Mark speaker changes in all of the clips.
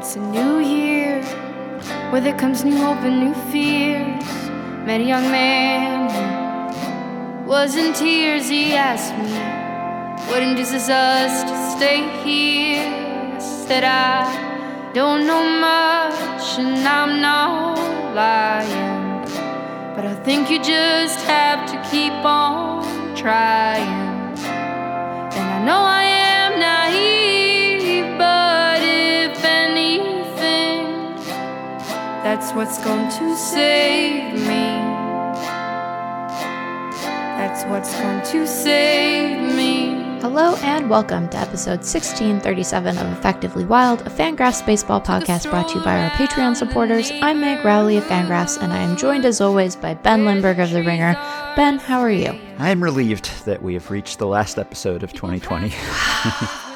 Speaker 1: it's a new year. With it comes new hope and new fears. Met a young man who was in tears. He asked me, What induces us to stay here? I said, I don't know much, and I'm not lying. But I think you just have to keep on trying. And I know I that's what's going to save me. That's what's going to save me.
Speaker 2: Hello and welcome to episode 1637 of Effectively Wild, a Fangraphs baseball podcast brought to you by our Patreon supporters. I'm Meg Rowley of Fangraphs, and I am joined as always by Ben Lindbergh of The Ringer. Ben, how are you?
Speaker 3: I'm relieved that we have reached the last episode of 2020.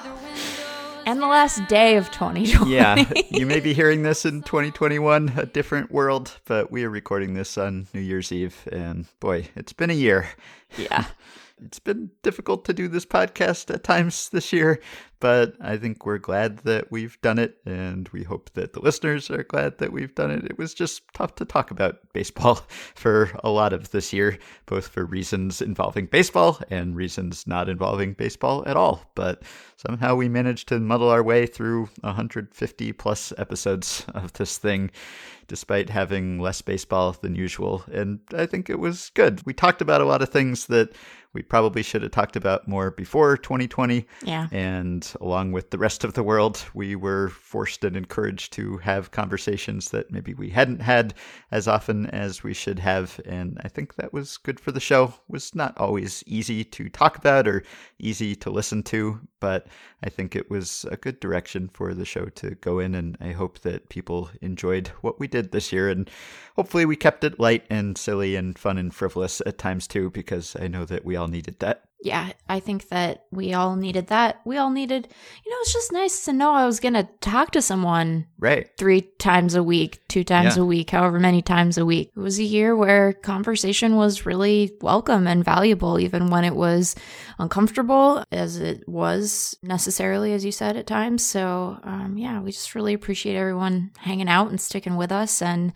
Speaker 2: And the last day of 2020.
Speaker 3: yeah, you may be hearing this in 2021, a different world, but we are recording this on New Year's Eve, and boy, it's been a year.
Speaker 2: Yeah.
Speaker 3: It's been difficult to do this podcast at times this year, but I think we're glad that we've done it, and we hope that the listeners are glad that we've done it. It was just tough to talk about baseball for a lot of this year, both for reasons involving baseball and reasons not involving baseball at all. But somehow we managed to muddle our way through 150 plus episodes of this thing despite having less baseball than usual. And I think it was good. We talked about a lot of things that we probably should have talked about more before 2020.
Speaker 2: Yeah.
Speaker 3: And along with the rest of the world, we were forced and encouraged to have conversations that maybe we hadn't had as often as we should have. And I think that was good for the show. It was not always easy to talk about or easy to listen to, but I think it was a good direction for the show to go in. And I hope that people enjoyed what we did this year. And hopefully we kept it light and silly and fun and frivolous at times too, because I know that we all needed that.
Speaker 2: Yeah, I think that we all needed that. We all needed, you know, it's just nice to know I was going to talk to someone
Speaker 3: Right.
Speaker 2: three times a week, two times
Speaker 3: Yeah.
Speaker 2: a week, however many times a week. It was a year where conversation was really welcome and valuable, even when it was uncomfortable, as it was necessarily, as you said, at times. So, um, yeah, we just really appreciate everyone hanging out and sticking with us. And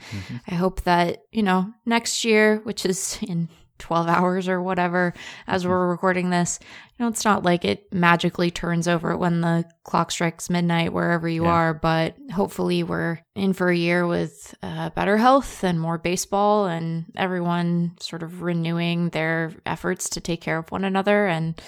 Speaker 2: I hope that, you know, next year, which is in 12 hours or whatever, as mm-hmm. we're recording this, you know, it's not like it magically turns over when the clock strikes midnight wherever you
Speaker 3: Yeah.
Speaker 2: are, but hopefully we're in for a year with uh, better health and more baseball and everyone sort of renewing their efforts to take care of one another. And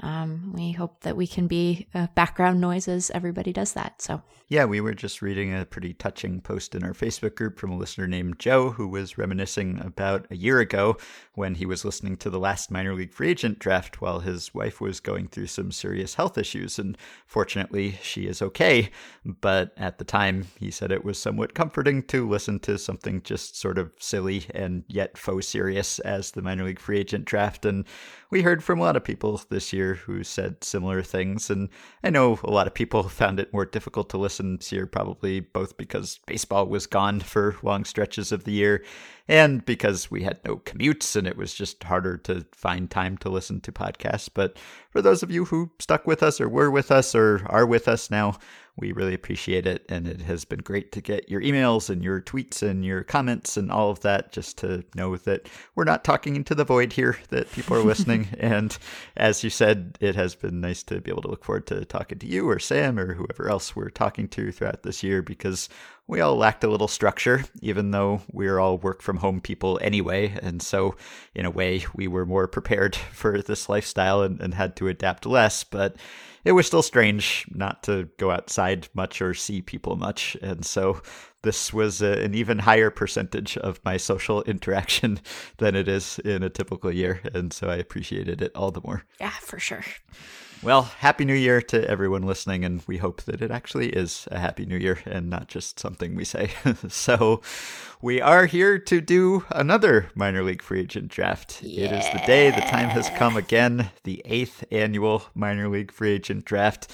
Speaker 2: um, we hope that we can be uh, background noise as everybody does that. So,
Speaker 3: Yeah, we were just reading a pretty touching post in our Facebook group from a listener named Joe who was reminiscing about a year ago when he was listening to the last minor league free agent draft while his wife was going through some serious health issues. And fortunately, she is okay. But at the time, he said it was somewhat comforting to listen to something just sort of silly and yet faux serious as the minor league free agent draft. And we heard from a lot of people this year who said similar things. And I know a lot of people found it more difficult to listen this year, probably both because baseball was gone for long stretches of the year and because we had no commutes and it was just harder to find time to listen to podcasts. But for those of you who stuck with us or were with us or are with us now, we really appreciate it. And it has been great to get your emails and your tweets and your comments and all of that just to know that we're not talking into the void here, that people are listening. and as you said, it has been nice to be able to look forward to talking to you or Sam or whoever else we're talking to throughout this year because we all lacked a little structure, even though we're all work from home people anyway. And so, in a way, we were more prepared for this lifestyle and, and had to adapt less. But it was still strange not to go outside much or see people much. And so, this was a, an even higher percentage of my social interaction than it is in a typical year. And so, I appreciated it all the more.
Speaker 2: yeah, for sure.
Speaker 3: Well, Happy New Year to everyone listening, and we hope that it actually is a Happy New Year and not just something we say. so, we are here to do another minor league free agent draft. It is the day, the time has come again, the eighth annual minor league free agent draft.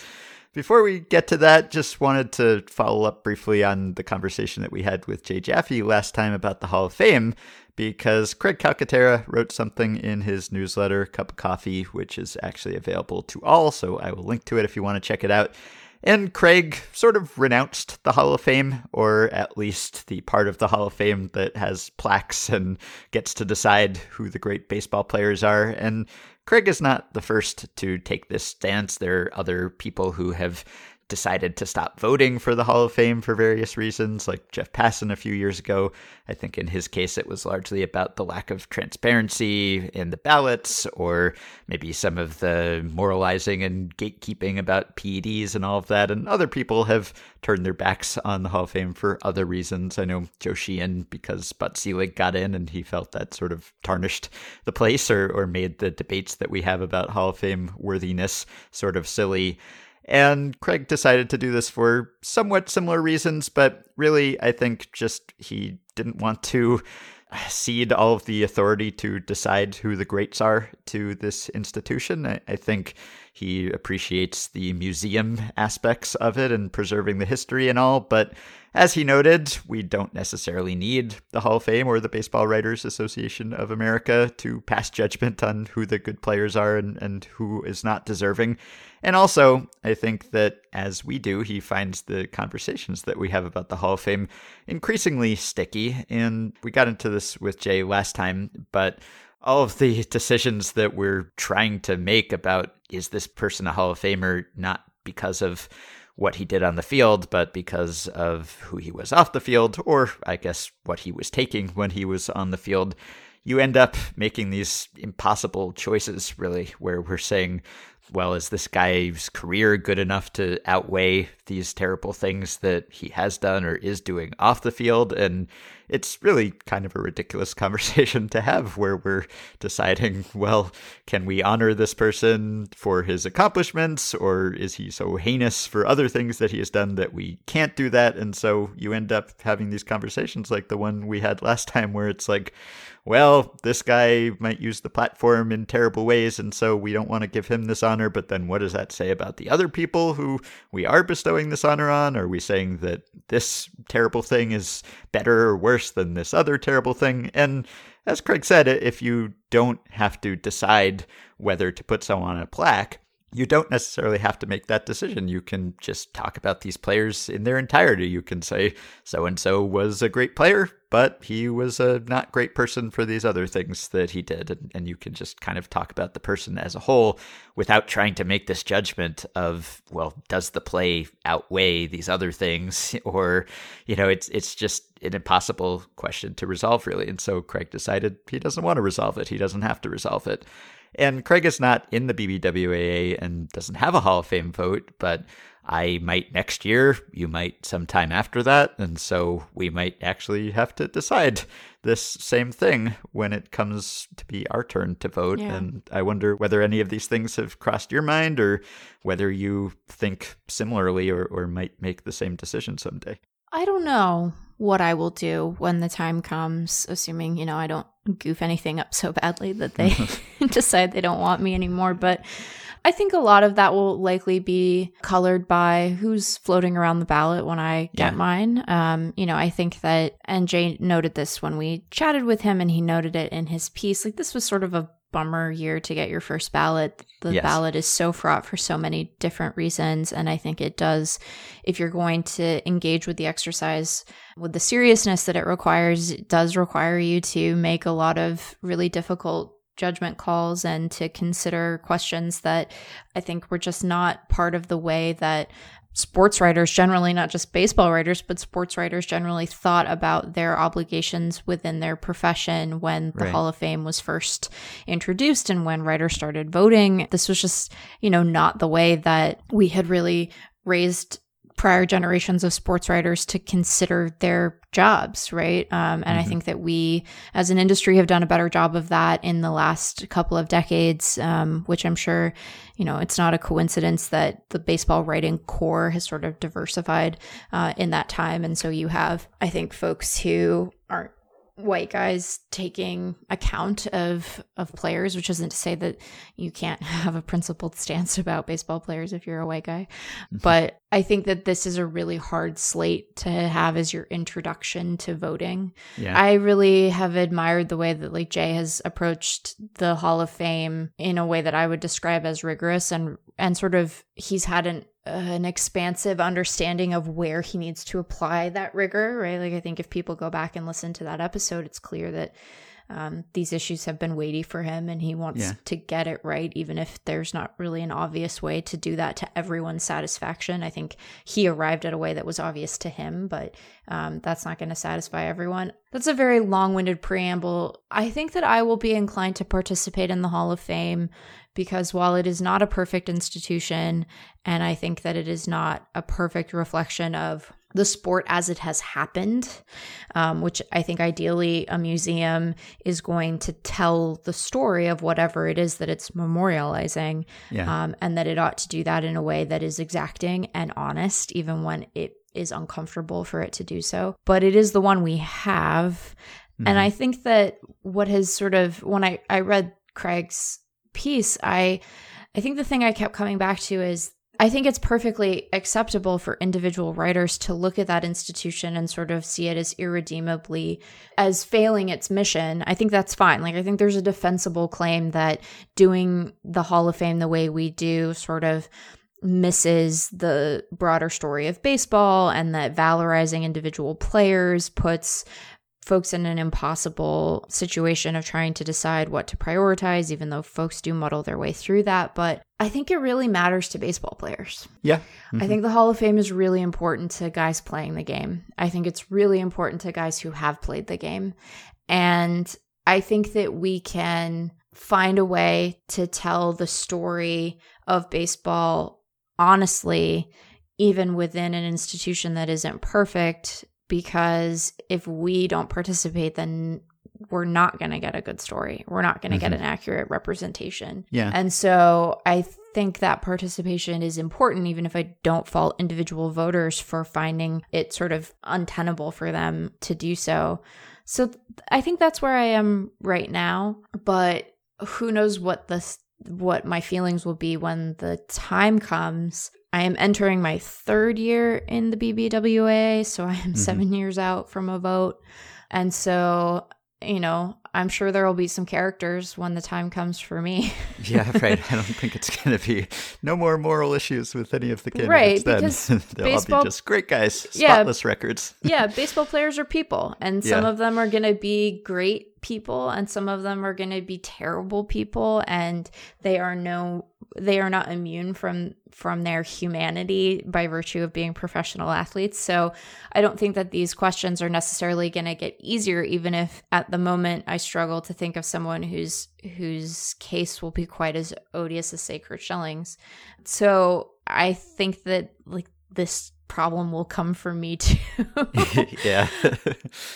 Speaker 3: Before we get to that, just wanted to follow up briefly on the conversation that we had with Jay Jaffe last time about the Hall of Fame, because Craig Calcaterra wrote something in his newsletter, Cup of Coffee, which is actually available to all, so I will link to it if you want to check it out. And Craig sort of renounced the Hall of Fame, or at least the part of the Hall of Fame that has plaques and gets to decide who the great baseball players are. And Craig is not the first to take this stance. There are other people who have decided to stop voting for the Hall of Fame for various reasons, like Jeff Passan a few years ago. I think in his case, it was largely about the lack of transparency in the ballots, or maybe some of the moralizing and gatekeeping about PEDs and all of that. And other people have turned their backs on the Hall of Fame for other reasons. I know Joe Sheehan, because Bud Selig got in and he felt that sort of tarnished the place or, or made the debates that we have about Hall of Fame worthiness sort of silly. And Craig decided to do this for somewhat similar reasons, but really, I think just he didn't want to cede all of the authority to decide who the greats are to this institution. I, I, think he appreciates the museum aspects of it and preserving the history and all, but as he noted, we don't necessarily need the Hall of Fame or the Baseball Writers Association of America to pass judgment on who the good players are and, and who is not deserving. And also, I think that as we do, he finds the conversations that we have about the Hall of Fame increasingly sticky. And we got into this with Jay last time, but all of the decisions that we're trying to make about is this person a Hall of Famer not because of what he did on the field, but because of who he was off the field, or I guess what he was taking when he was on the field, you end up making these impossible choices, really, where we're saying, well, is this guy's career good enough to outweigh these terrible things that he has done or is doing off the field? And it's really kind of a ridiculous conversation to have where we're deciding, well, can we honor this person for his accomplishments or is he so heinous for other things that he has done that we can't do that? And so you end up having these conversations like the one we had last time where it's like, well, this guy might use the platform in terrible ways, and so we don't want to give him this honor. But then what does that say about the other people who we are bestowing this honor on? Are we saying that this terrible thing is better or worse than this other terrible thing? And as Craig said, if you don't have to decide whether to put someone on a plaque, you don't necessarily have to make that decision. You can just talk about these players in their entirety. You can say so and so was a great player, but he was a not great person for these other things that he did. And, and you can just kind of talk about the person as a whole without trying to make this judgment of, well, does the play outweigh these other things? Or, you know, it's it's just an impossible question to resolve, really. And so Craig decided he doesn't want to resolve it. He doesn't have to resolve it. And Craig is not in the BBWAA and doesn't have a Hall of Fame vote, but I might next year, you might sometime after that. And so we might actually have to decide this same thing when it comes to be our turn to vote. Yeah. And I wonder whether any of these things have crossed your mind or whether you think similarly or, or might make the same decision someday.
Speaker 2: I don't know what I will do when the time comes, assuming, you know, I don't goof anything up so badly that they decide they don't want me anymore. But I think a lot of that will likely be colored by who's floating around the ballot when I get yeah. mine. Um, you know, I think that, and Jay noted this when we chatted with him and he noted it in his piece, like this was sort of a bummer year to get your first ballot. The yes. ballot is so fraught for so many different reasons. And I think it does, if you're going to engage with the exercise with the seriousness that it requires, it does require you to make a lot of really difficult judgment calls and to consider questions that I think were just not part of the way that sports writers generally, not just baseball writers, but sports writers generally thought about their obligations within their profession when the right. Hall of Fame was first introduced and when writers started voting. This was just, you know, not the way that we had really raised prior generations of sports writers to consider their jobs, right? Um, and mm-hmm. I think that we, as an industry, have done a better job of that in the last couple of decades, um, which I'm sure, you know, it's not a coincidence that the baseball writing corps has sort of diversified uh, in that time. And so you have, I think, folks who aren't white guys taking account of of players which isn't to say that you can't have a principled stance about baseball players if you're a white guy mm-hmm. but i think that this is a really hard slate to have as your introduction to voting yeah. i really have admired the way that like jay has approached the hall of fame in a way that i would describe as rigorous and and sort of he's had an an expansive understanding of where he needs to apply that rigor, right? Like, I think if people go back and listen to that episode, it's clear that um, these issues have been weighty for him and he wants
Speaker 3: Yeah.
Speaker 2: to get it right, even if there's not really an obvious way to do that to everyone's satisfaction. I think he arrived at a way that was obvious to him, but um, that's not going to satisfy everyone. That's a very long winded preamble. I think that I will be inclined to participate in the Hall of Fame because while it is not a perfect institution, and I think that it is not a perfect reflection of the sport as it has happened, um, which I think ideally a museum is going to tell the story of whatever it is that it's memorializing,
Speaker 3: Yeah.
Speaker 2: um, and that it ought to do that in a way that is exacting and honest, even when it is uncomfortable for it to do so. But it is the one we have. And I think that what has sort of when I, I read Craig's piece, I I think the thing I kept coming back to is I think it's perfectly acceptable for individual writers to look at that institution and sort of see it as irredeemably as failing its mission. I think that's fine. Like I think there's a defensible claim that doing the Hall of Fame the way we do sort of misses the broader story of baseball and that valorizing individual players puts folks in an impossible situation of trying to decide what to prioritize, even though folks do muddle their way through that. But I think it really matters to baseball players.
Speaker 3: yeah.
Speaker 2: I mm-hmm. think the Hall of Fame is really important to guys playing the game. I think it's really important to guys who have played the game. And I think that we can find a way to tell the story of baseball honestly, even within an institution that isn't perfect, because if we don't participate, then we're not going to get a good story. We're not going to get mm-hmm. an accurate representation.
Speaker 3: Yeah.
Speaker 2: And so I think that participation is important, even if I don't fault individual voters for finding it sort of untenable for them to do so. So th- I think that's where I am right now. But who knows what this what my feelings will be when the time comes. I am entering my third year in the BBWA, so I am mm-hmm. seven years out from a vote. And so, you know, I'm sure there will be some characters when the time comes for me.
Speaker 3: Yeah, right. I don't think it's going to be no more moral issues with any of the candidates
Speaker 2: Right,
Speaker 3: then.
Speaker 2: because
Speaker 3: They'll all be just great guys,
Speaker 2: Yeah.
Speaker 3: spotless records.
Speaker 2: yeah, baseball players are people, and some
Speaker 3: Yeah.
Speaker 2: of them are going to be great people, and some of them are going to be terrible people, and they are no, they are not immune from from their humanity by virtue of being professional athletes. So I don't think that these questions are necessarily going to get easier, even if at the moment I struggle to think of someone whose whose case will be quite as odious as say Curt. So I think that like this problem will come from me too.
Speaker 3: yeah.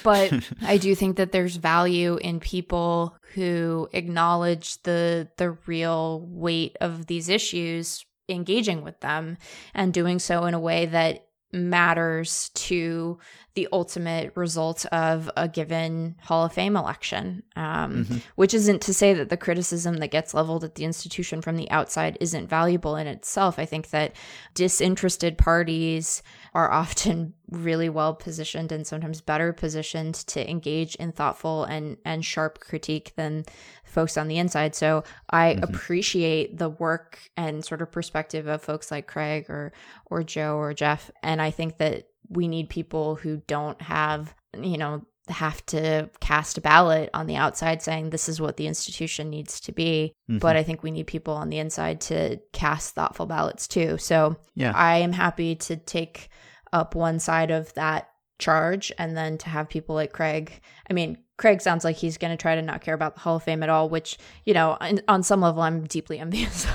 Speaker 2: but I do think that there's value in people who acknowledge the the real weight of these issues, engaging with them and doing so in a way that matters to the ultimate result of a given Hall of Fame election. Um, Which isn't to say that the criticism that gets leveled at the institution from the outside isn't valuable in itself. I think that disinterested parties are often really well positioned and sometimes better positioned to engage in thoughtful and and sharp critique than folks on the inside. So I mm-hmm. appreciate the work and sort of perspective of folks like Craig or or Joe or Jeff and I think that we need people who don't have, you know, have to cast a ballot on the outside saying this is what the institution needs to be. Mm-hmm. But I think we need people on the inside to cast thoughtful ballots too. So
Speaker 3: Yeah.
Speaker 2: I am happy to take up one side of that charge and then to have people like Craig. I mean, Craig sounds like he's going to try to not care about the Hall of Fame at all, which, you know, on, on some level, I'm deeply envious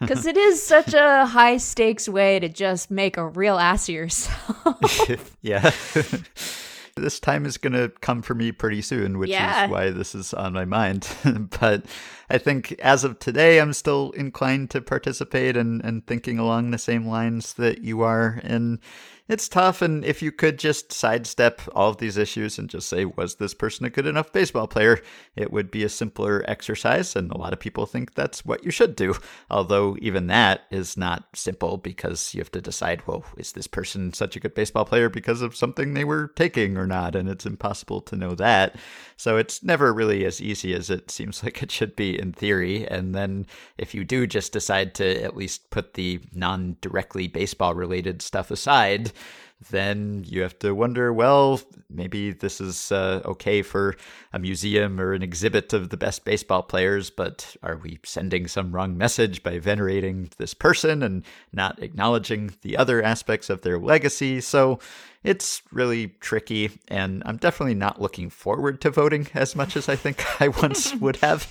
Speaker 2: because it is such a high stakes way to just make a real ass of yourself.
Speaker 3: yeah. This time is going to come for me pretty soon, which
Speaker 2: Yeah.
Speaker 3: is why this is on my mind. but I think as of today, I'm still inclined to participate and, and thinking along the same lines that you are. And it's tough. And if you could just sidestep all of these issues and just say, was this person a good enough baseball player? It would be a simpler exercise. And a lot of people think that's what you should do. Although, even that is not simple because you have to decide, well, is this person such a good baseball player because of something they were taking or not? And it's impossible to know that. So it's never really as easy as it seems like it should be in theory. And then if you do just decide to at least put the non directly baseball related stuff aside, then you have to wonder well, maybe this is uh, okay for a museum or an exhibit of the best baseball players, but are we sending some wrong message by venerating this person and not acknowledging the other aspects of their legacy? So it's really tricky, and I'm definitely not looking forward to voting as much as I think I once would have.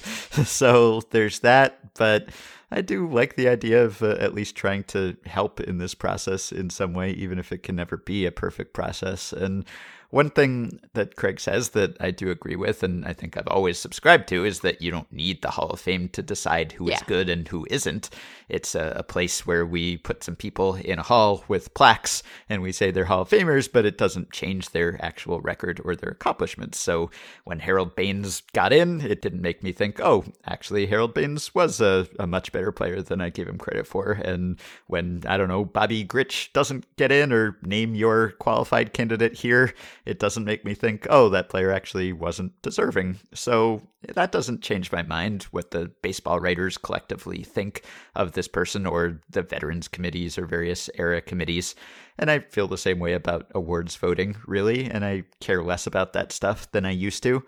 Speaker 3: So there's that, but I do like the idea of uh, at least trying to help in this process in some way, even if it can never be a perfect process. And one thing that Craig says that I do agree with, and I think I've always subscribed to, is that you don't need the Hall of Fame to decide who yeah. is good and who isn't. It's a, a, place where we put some people in a hall with plaques and we say they're Hall of Famers, but it doesn't change their actual record or their accomplishments. So when Harold Baines got in, it didn't make me think, oh, actually, Harold Baines was a, a much better player than I gave him credit for. And when, I don't know, Bobby Grich doesn't get in or name your qualified candidate here, it doesn't make me think, oh, that player actually wasn't deserving. So that doesn't change my mind what the baseball writers collectively think of this person or the veterans committees or various era committees. And I feel the same way about awards voting, really, and I care less about that stuff than I used to.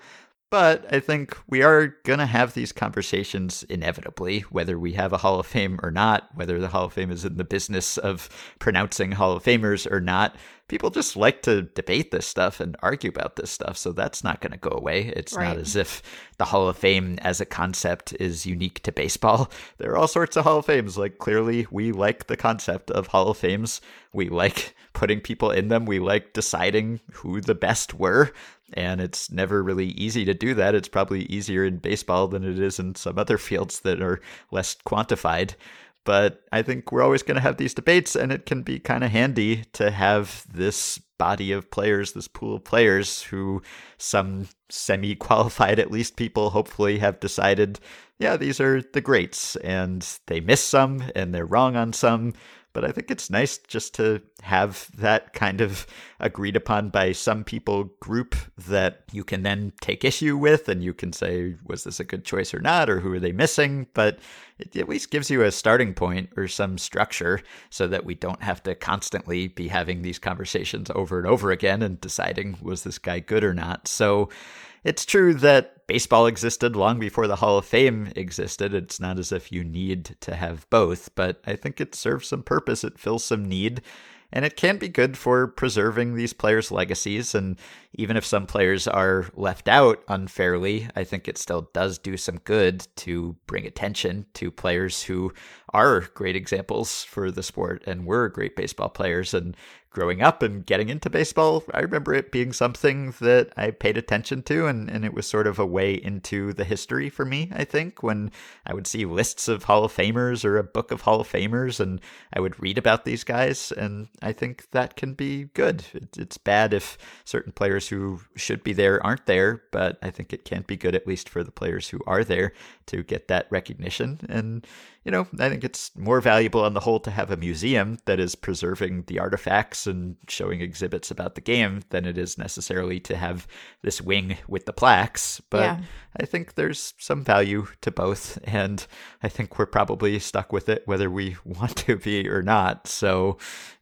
Speaker 3: But I think we are going to have these conversations inevitably, whether we have a Hall of Fame or not, whether the Hall of Fame is in the business of pronouncing Hall of Famers or not. People just like to debate this stuff and argue about this stuff. So that's not going to go away. It's right. not as if the Hall of Fame as a concept is unique to baseball. There are all sorts of Hall of Fames. Like, clearly, we like the concept of Hall of Fames. We like putting people in them. We like deciding who the best were. And it's never really easy to do that. It's probably easier in baseball than it is in some other fields that are less quantified. But I think we're always going to have these debates, and it can be kind of handy to have this body of players, this pool of players who some semi qualified, at least people hopefully have decided, yeah, these are the greats, and they miss some and they're wrong on some, but I think it's nice just to have that kind of agreed upon by some people group that you can then take issue with and you can say, was this a good choice or not, or who are they missing? But it at least gives you a starting point or some structure so that we don't have to constantly be having these conversations over and over again and deciding, was this guy good or not? So, it's true that baseball existed long before the Hall of Fame existed. It's not as if you need to have both, but I think it serves some purpose. It fills some need. And it can be good for preserving these players' legacies. And even if some players are left out unfairly, I think it still does do some good to bring attention to players who are great examples for the sport and were great baseball players and growing up and getting into baseball, I remember it being something that I paid attention to, and, and it was sort of a way into the history for me, I think, when I would see lists of Hall of Famers or a book of Hall of Famers, and I would read about these guys, and I think that can be good. It, it's bad if certain players who should be there aren't there, but I think it can be good, at least for the players who are there, to get that recognition. And you know, I think it's more valuable on the whole to have a museum that is preserving the artifacts and showing exhibits about the game than it is necessarily to have this wing with the plaques. But yeah. I think there's some value to both, and I think we're probably stuck with it whether we want to be or not. So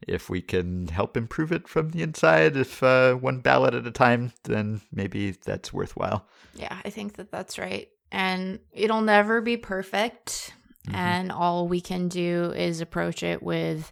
Speaker 3: if we can help improve it from the inside, if uh, one ballot at a time, then maybe that's worthwhile.
Speaker 2: Yeah, I think that that's right. And it'll never be perfect Mm-hmm. And all we can do is approach it with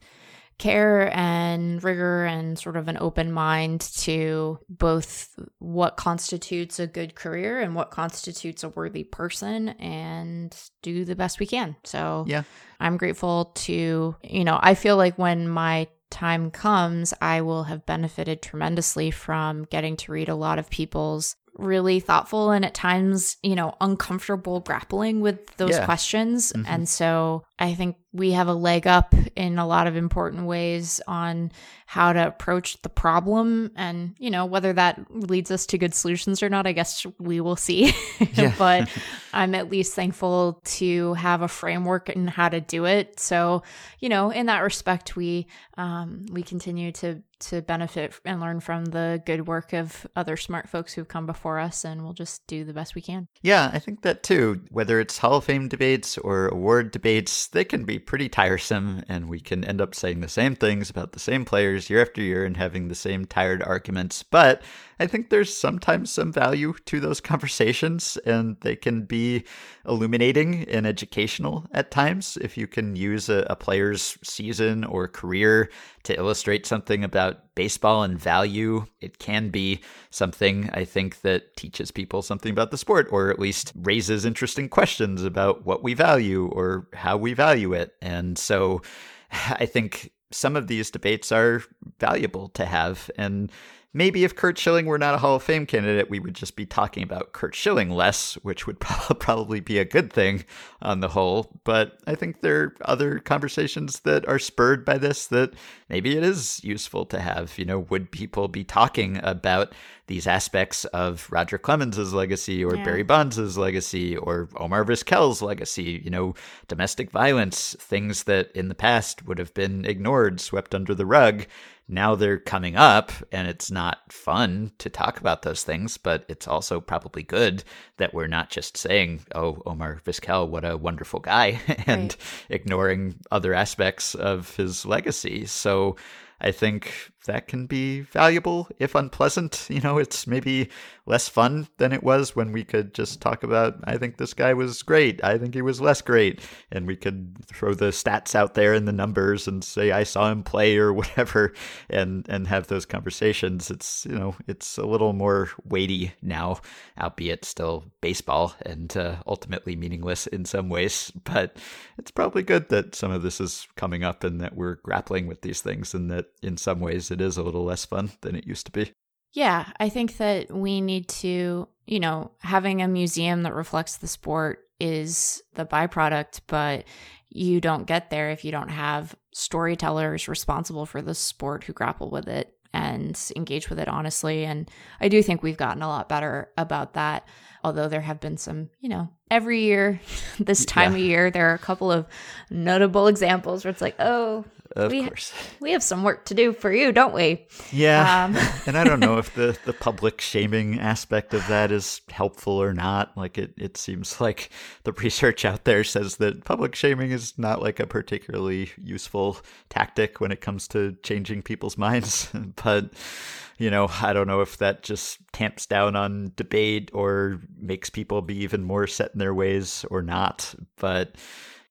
Speaker 2: care and rigor and sort of an open mind to both what constitutes a good career and what constitutes a worthy person and do the best we can. So,
Speaker 3: yeah.
Speaker 2: I'm grateful to, you know, I feel like when my time comes, I will have benefited tremendously from getting to read a lot of people's really thoughtful and at times, you know, uncomfortable grappling with those yeah. questions. Mm-hmm. And so I think we have a leg up in a lot of important ways on how to approach the problem. And, you know, whether that leads us to good solutions or not, I guess we will see. But I'm at least thankful to have a framework and how to do it. So, you know, in that respect, we um, we continue to to benefit and learn from the good work of other smart folks who've come before us, and we'll just do the best we can.
Speaker 3: Yeah, I think that too. Whether it's Hall of Fame debates or award debates, they can be pretty tiresome, and we can end up saying the same things about the same players year after year and having the same tired arguments. But I think there's sometimes some value to those conversations, and they can be illuminating and educational at times if you can use a, a player's season or career to illustrate something about baseball and value. It can be something I think that teaches people something about the sport, or at least raises interesting questions about what we value or how we value it. And so I think some of these debates are valuable to have. And maybe if Curt Schilling were not a Hall of Fame candidate, we would just be talking about Curt Schilling less, which would probably be a good thing on the whole. But I think there are other conversations that are spurred by this that maybe it is useful to have. You know, would people be talking about these aspects of Roger Clemens's legacy or yeah. Barry Bonds's legacy or Omar Vizquel's legacy? You know, domestic violence, things that in the past would have been ignored, swept under the rug now they're coming up and it's not fun to talk about those things, but it's also probably good that we're not just saying, oh, Omar Vizquel, what a wonderful guy, and right. ignoring other aspects of his legacy. So I think that can be valuable if unpleasant. You know, it's maybe less fun than it was when we could just talk about, I think this guy was great. I think he was less great. And we could throw the stats out there and the numbers and say, I saw him play or whatever and, and have those conversations. It's, you know, it's a little more weighty now, albeit still baseball and uh, ultimately meaningless in some ways. But it's probably good that some of this is coming up and that we're grappling with these things and that in some ways it is a little less fun than it used to be.
Speaker 2: Yeah, I think that we need to, you know, having a museum that reflects the sport is the byproduct, but you don't get there if you don't have storytellers responsible for the sport who grapple with it and engage with it honestly. And I do think we've gotten a lot better about that. Although there have been some, you know, every year, this time yeah. of year, there are a couple of notable examples where it's like, oh,
Speaker 3: of
Speaker 2: we,
Speaker 3: course.
Speaker 2: We have some work to do for you, don't we?
Speaker 3: Yeah. Um. and I don't know if the, the public shaming aspect of that is helpful or not. Like it, it seems like the research out there says that public shaming is not like a particularly useful tactic when it comes to changing people's minds. but you know, I don't know if that just tamps down on debate or makes people be even more set in their ways or not. But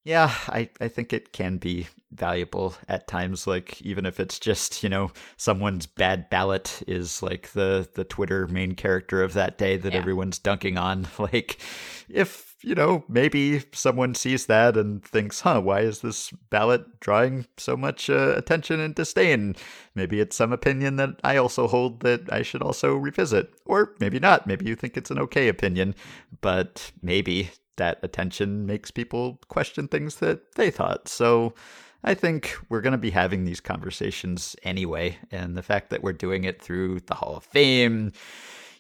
Speaker 3: yeah, I, I think it can be valuable at times like even if it's just you know someone's bad ballot is like the the twitter main character of that day that yeah. everyone's dunking on. Like if you know maybe someone sees that and thinks huh why is this ballot drawing so much uh, attention and disdain? Maybe it's some opinion that i also hold that i should also revisit. Or maybe not. Maybe you think it's an okay opinion but maybe that attention makes people question things that they thought so I think we're going to be having these conversations anyway. And the fact that we're doing it through the Hall of Fame,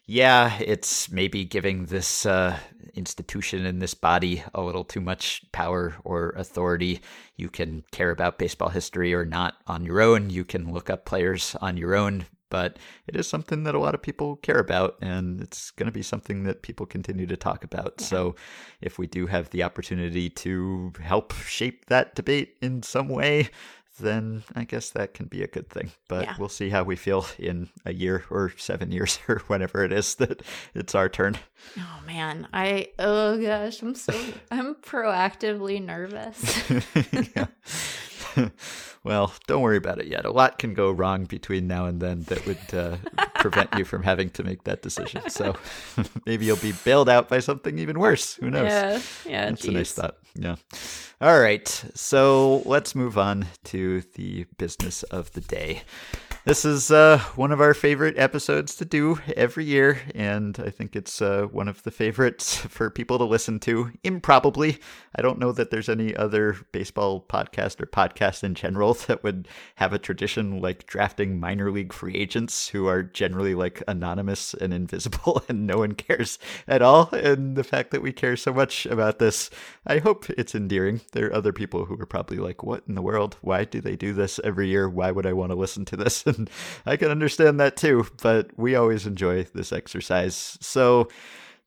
Speaker 3: yeah, it's maybe giving this uh, institution and this body a little too much power or authority. You can care about baseball history or not on your own. You can look up players on your own but it is something that a lot of people care about and it's going to be something that people continue to talk about. Yeah. So if we do have the opportunity to help shape that debate in some way, then I guess that can be a good thing. But yeah. we'll see how we feel in a year or seven years or whenever it is that it's our turn.
Speaker 2: Oh man, I oh gosh, I'm so I'm proactively nervous.
Speaker 3: well, don't worry about it yet. A lot can go wrong between now and then that would uh, prevent you from having to make that decision. So maybe you'll be bailed out by something even worse. Who knows?
Speaker 2: Yeah, yeah.
Speaker 3: That's
Speaker 2: geez. a
Speaker 3: nice thought. Yeah. All right. So let's move on to the business of the day. This is uh, one of our favorite episodes to do every year, and I think it's uh, one of the favorites for people to listen to. Improbably, I don't know that there's any other baseball podcast or podcast in general that would have a tradition like drafting minor league free agents who are generally like anonymous and invisible, and no one cares at all. And the fact that we care so much about this, I hope it's endearing. There are other people who are probably like, "What in the world? Why do they do this every year? Why would I want to listen to this?" And I can understand that too, but we always enjoy this exercise. So,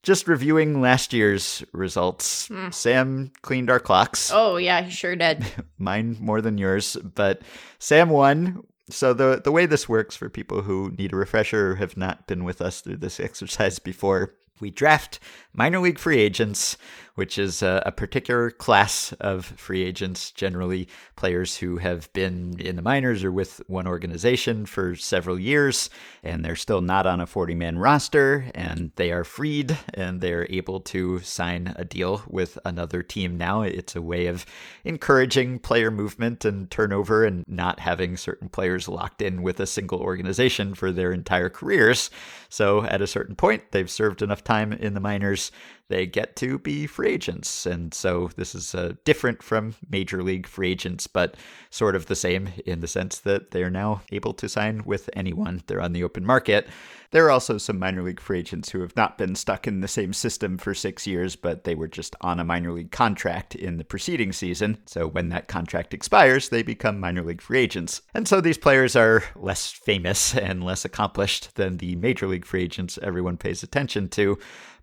Speaker 3: just reviewing last year's results, mm. Sam cleaned our clocks.
Speaker 2: Oh, yeah, he sure did.
Speaker 3: Mine more than yours, but Sam won. So the the way this works for people who need a refresher or have not been with us through this exercise before, we draft minor league free agents which is a, a, particular class of free agents, generally players who have been in the minors or with one organization for several years, and they're still not on a 40 man roster, and they are freed and they're able to sign a deal with another team now. It's a way of encouraging player movement and turnover and not having certain players locked in with a single organization for their entire careers. So at a certain point, they've served enough time in the minors they get to be free agents. And so this is uh, different from major league free agents, but sort of the same in the sense that they're now able to sign with anyone. They're on the open market. There are also some minor league free agents who have not been stuck in the same system for six years, but they were just on a minor league contract in the preceding season. So when that contract expires, they become minor league free agents. And so these players are less famous and less accomplished than the major league free agents everyone pays attention to.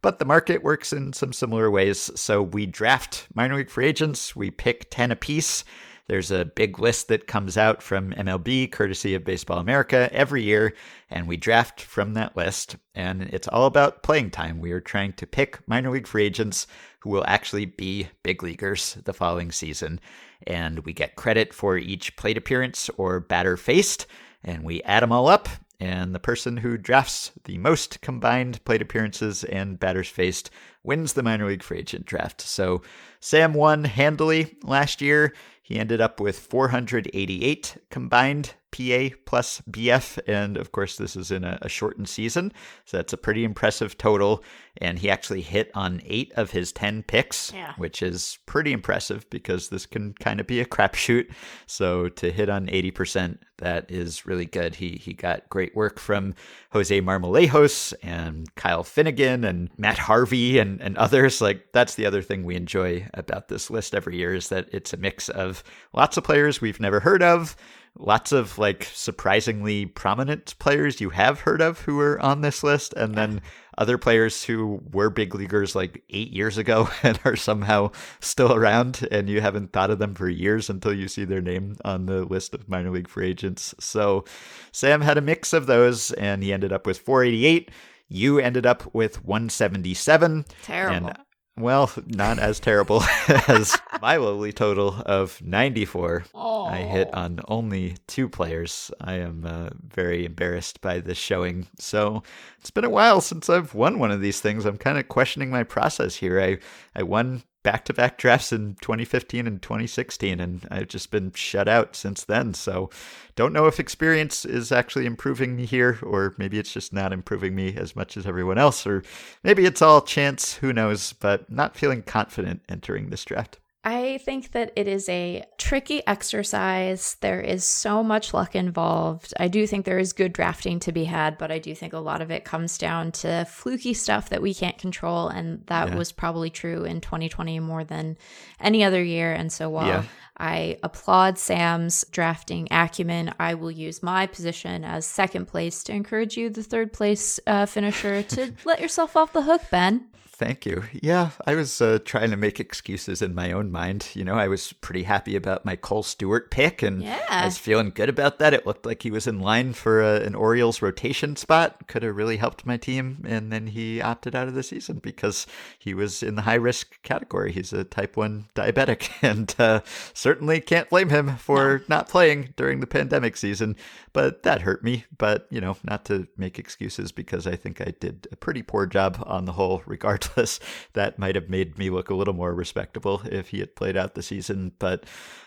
Speaker 3: But the market works in some similar ways. So we draft minor league free agents, we pick 10 apiece. There's a big list that comes out from MLB, courtesy of Baseball America, every year, and we draft from that list. And it's all about playing time. We are trying to pick minor league free agents who will actually be big leaguers the following season. And we get credit for each plate appearance or batter faced, and we add them all up and the person who drafts the most combined plate appearances and batters faced wins the minor league free agent draft. So Sam won handily last year. He ended up with 488 combined PA plus BF. And of course, this is in a, a, shortened season. So that's a pretty impressive total. And he actually hit on eight of his 10 picks,
Speaker 2: yeah.
Speaker 3: which is pretty impressive because this can kind of be a crapshoot. So to hit on 80%, that is really good. He, he got great work from Jose Marmolejos and Kyle Finnegan and Matt Harvey and, and others. Like, that's the other thing we enjoy about this list every year is that it's a mix of lots of players we've never heard of lots of like surprisingly prominent players you have heard of who are on this list, and then other players who were big leaguers like eight years ago and are somehow still around, and you haven't thought of them for years until you see their name on the list of minor league free agents. So Sam had a mix of those, and he ended up with 488. You ended up with 177.
Speaker 2: Terrible.
Speaker 3: And well, not as terrible as my lowly total of 94.
Speaker 2: Oh.
Speaker 3: I hit on only two players. I am uh, very embarrassed by this showing. So it's been a while since I've won one of these things. I'm kind of questioning my process here. I, I won back to back drafts in 2015 and 2016, and I've just been shut out since then. So, don't know if experience is actually improving me here, or maybe it's just not improving me as much as everyone else, or maybe it's all chance, who knows, but not feeling confident entering this draft.
Speaker 2: I think that it is a tricky exercise. There is so much luck involved. I do think there is good drafting to be had, but I do think a lot of it comes down to fluky stuff that we can't control. And that yeah. was probably true in 2020 more than any other year. And so while yeah. I applaud Sam's drafting acumen, I will use my position as second place to encourage you, the third place uh, finisher, to let yourself off the hook, Ben.
Speaker 3: Thank you. Yeah, I was uh, trying to make excuses in my own mind. You know, I was pretty happy about my Kohl Stewart pick, and
Speaker 2: yeah.
Speaker 3: I was feeling good about that. It looked like he was in line for uh, an Orioles rotation spot. Could have really helped my team, and then he opted out of the season because he was in the high risk category. He's a type one diabetic, and uh, certainly can't blame him for no. not playing during the pandemic season. But that hurt me. But you know, not to make excuses because I think I did a pretty poor job on the whole regardless, that might have made me look a little more respectable if he had played out the season. But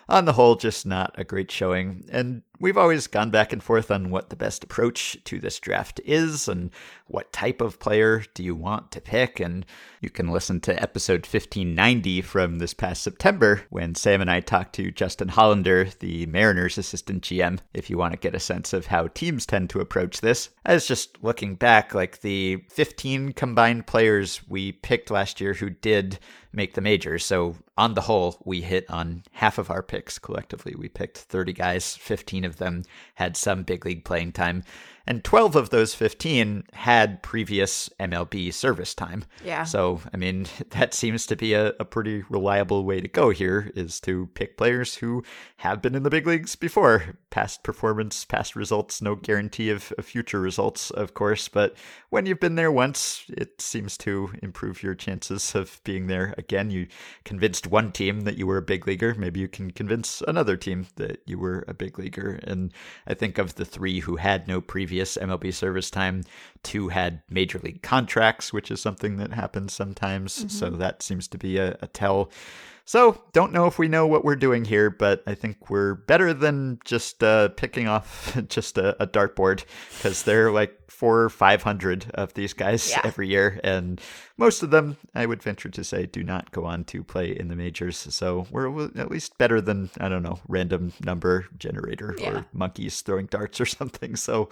Speaker 3: on the whole, just not a great showing. And we've always gone back and forth on what the best approach to this draft is and what type of player do you want to pick. And you can listen to episode 1590 from this past September when Sam and I talked to Justin Hollander, the Mariners assistant GM, if you want to get a sense of how teams tend to approach this. I was just looking back, like the 15 combined players we picked last year who did make the majors. So on the whole, we hit on half of our picks collectively. We picked 30 guys, 15 of them had some big league playing time. And 12 of those 15 had previous MLB service time.
Speaker 2: Yeah.
Speaker 3: So, I mean, that seems to be a, a pretty reliable way to go here is to pick players who have been in the big leagues before. Past performance, past results, no guarantee of, of future results, of course. But when you've been there once, it seems to improve your chances of being there again. You convinced one team that you were a big leaguer. Maybe you can convince another team that you were a big leaguer. And I think of the three who had no previous MLB service time, two had major league contracts, which is something that happens sometimes. Mm-hmm. So that seems to be a, a tell. So, don't know if we know what we're doing here, but I think we're better than just uh, picking off just a, a dartboard because there are like four or 500 of these guys yeah. every year. And most of them, I would venture to say, do not go on to play in the majors. So, we're at least better than, I don't know, random number generator yeah. or monkeys throwing darts or something. So,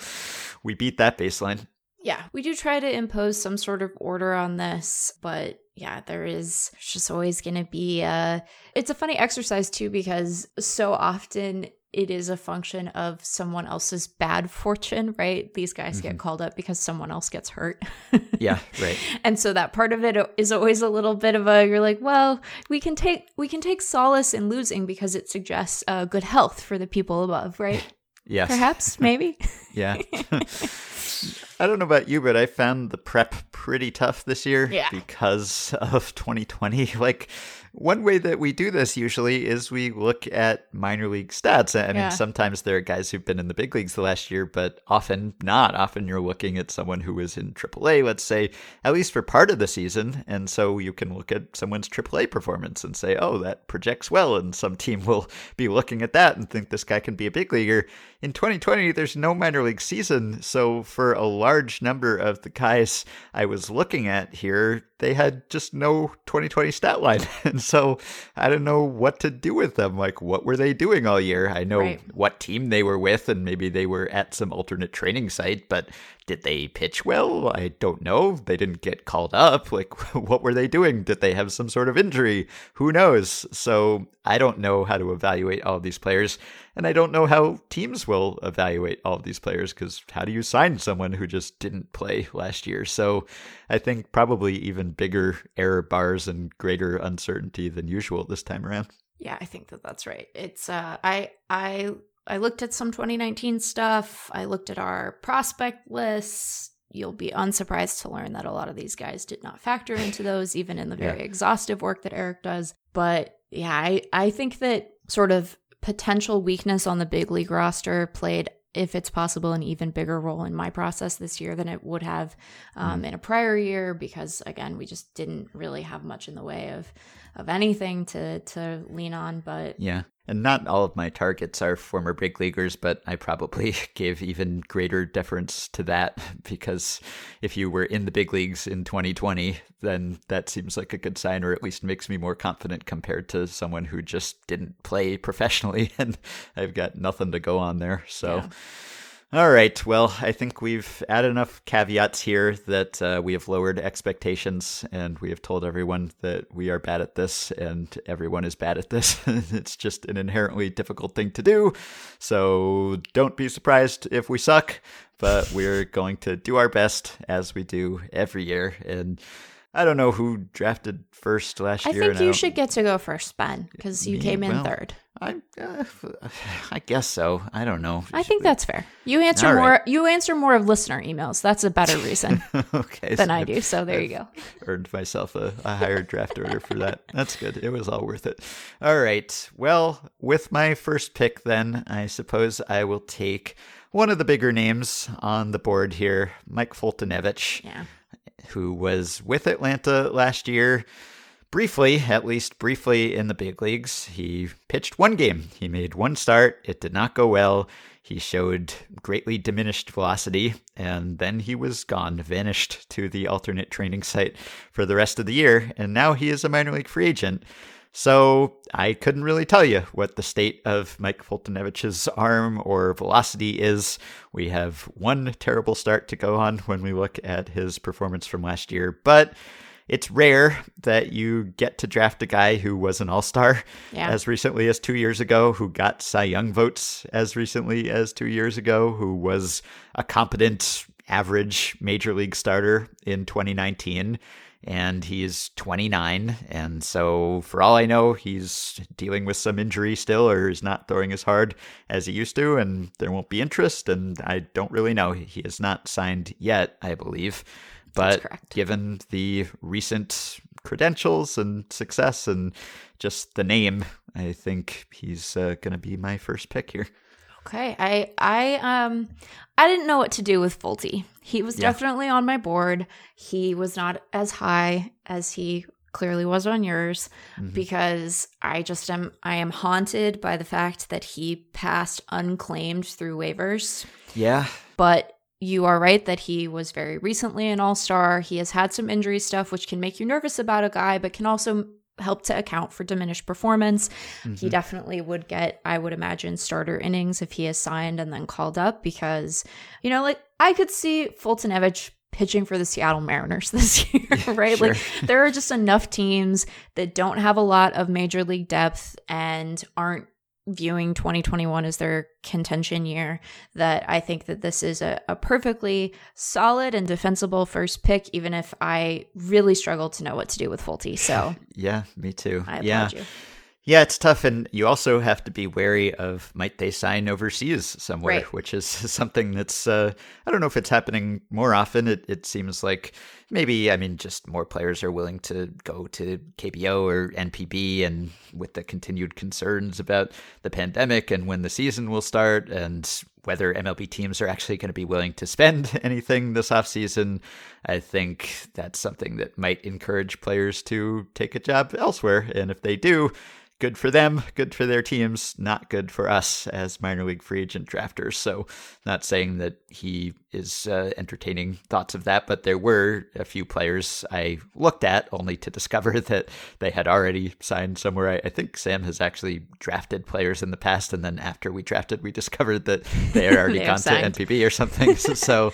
Speaker 3: we beat that baseline.
Speaker 2: Yeah, we do try to impose some sort of order on this, but yeah, there is just always going to be a. It's a funny exercise too because so often it is a function of someone else's bad fortune, right? These guys mm-hmm. get called up because someone else gets hurt.
Speaker 3: yeah, right.
Speaker 2: And so that part of it is always a little bit of a you're like, well, we can take we can take solace in losing because it suggests uh, good health for the people above, right?
Speaker 3: yes.
Speaker 2: Perhaps, maybe.
Speaker 3: yeah. I don't know about you, but I found the prep pretty tough this year
Speaker 2: yeah.
Speaker 3: because of 2020. Like, one way that we do this usually is we look at minor league stats. I mean, yeah. sometimes there are guys who've been in the big leagues the last year, but often not. Often you're looking at someone who was in AAA, let's say, at least for part of the season. And so you can look at someone's AAA performance and say, oh, that projects well. And some team will be looking at that and think this guy can be a big leaguer. In 2020, there's no minor league season. So for a large number of the guys I was looking at here, they had just no 2020 stat line. And so I don't know what to do with them. Like, what were they doing all year? I know right. what team they were with, and maybe they were at some alternate training site, but did they pitch well? I don't know. They didn't get called up. Like, what were they doing? Did they have some sort of injury? Who knows? So I don't know how to evaluate all of these players. And I don't know how teams will evaluate all of these players because how do you sign someone who just didn't play last year? So I think probably even bigger error bars and greater uncertainty than usual this time around.
Speaker 2: Yeah, I think that that's right. It's uh I I I looked at some 2019 stuff. I looked at our prospect lists. You'll be unsurprised to learn that a lot of these guys did not factor into those, even in the very yeah. exhaustive work that Eric does. But yeah, I, I think that sort of potential weakness on the big league roster played if it's possible, an even bigger role in my process this year than it would have um, mm. in a prior year because again, we just didn't really have much in the way of of anything to to lean on. But
Speaker 3: yeah, and not all of my targets are former big leaguers, but I probably gave even greater deference to that because if you were in the big leagues in 2020, then that seems like a good sign, or at least makes me more confident compared to someone who just didn't play professionally and I've got nothing to go on there. So. Yeah. All right. Well, I think we've added enough caveats here that uh, we have lowered expectations and we have told everyone that we are bad at this and everyone is bad at this. it's just an inherently difficult thing to do. So don't be surprised if we suck, but we're going to do our best as we do every year. And I don't know who drafted first last
Speaker 2: I
Speaker 3: year.
Speaker 2: I think you should get to go first, Ben, because you Me? came in well, third.
Speaker 3: I, uh, I guess so. I don't know.
Speaker 2: I think that's fair. You answer All more. Right. You answer more of listener emails. That's a better reason. okay, than so I do. So there I've you go.
Speaker 3: Earned myself a, a higher draft order for that. That's good. It was all worth it. All right. Well, with my first pick, then I suppose I will take one of the bigger names on the board here, Mike Foltynewicz.
Speaker 2: Yeah
Speaker 3: who was with Atlanta last year. Briefly, at least briefly in the big leagues, he pitched one game. He made one start. It did not go well. He showed greatly diminished velocity, and then he was gone, vanished to the alternate training site for the rest of the year, and now he is a minor league free agent. So I couldn't really tell you what the state of Mike Foltynewicz's arm or velocity is. We have one terrible start to go on when we look at his performance from last year, but it's rare that you get to draft a guy who was an all star yeah. as recently as two years ago, who got Cy Young votes as recently as two years ago, who was a competent, average major league starter in 2019 and he's 29. And so, for all I know, he's dealing with some injury still, or is not throwing as hard as he used to, and there won't be interest. And I don't really know. He is not signed yet, I believe. But given the recent credentials and success and just the name, I think he's uh, going to be my first pick here.
Speaker 2: Okay, I I um I didn't know what to do with Folty. He was yeah. definitely on my board. He was not as high as he clearly was on yours mm-hmm. because I just am I am haunted by the fact that he passed unclaimed through waivers.
Speaker 3: Yeah.
Speaker 2: But you are right that he was very recently an all-star. He has had some injury stuff which can make you nervous about a guy but can also help to account for diminished performance. Mm-hmm. He definitely would get, I would imagine, starter innings if he is signed and then called up because, you know, like I could see Foltynewicz pitching for the Seattle Mariners this year, right? Sure. Like there are just enough teams that don't have a lot of major league depth and aren't viewing 2021 as their contention year that I think that this is a, a, perfectly solid and defensible first pick, even if I really struggle to know what to do with Folty. So
Speaker 3: yeah, me too. I yeah. Applaud you. Yeah, it's tough, and you also have to be wary of might they sign overseas somewhere, right. which is something that's uh, I don't know if it's happening more often. It it seems like maybe I mean just more players are willing to go to KBO or NPB, and with the continued concerns about the pandemic and when the season will start, and whether MLB teams are actually going to be willing to spend anything this offseason, I think that's something that might encourage players to take a job elsewhere, and if they do good for them, good for their teams, not good for us as minor league free agent drafters. So, not saying that he is uh, entertaining thoughts of that, but there were a few players I looked at only to discover that they had already signed somewhere. I, I think Sam has actually drafted players in the past, and then after we drafted, we discovered that they had already gone to NPB or something. so,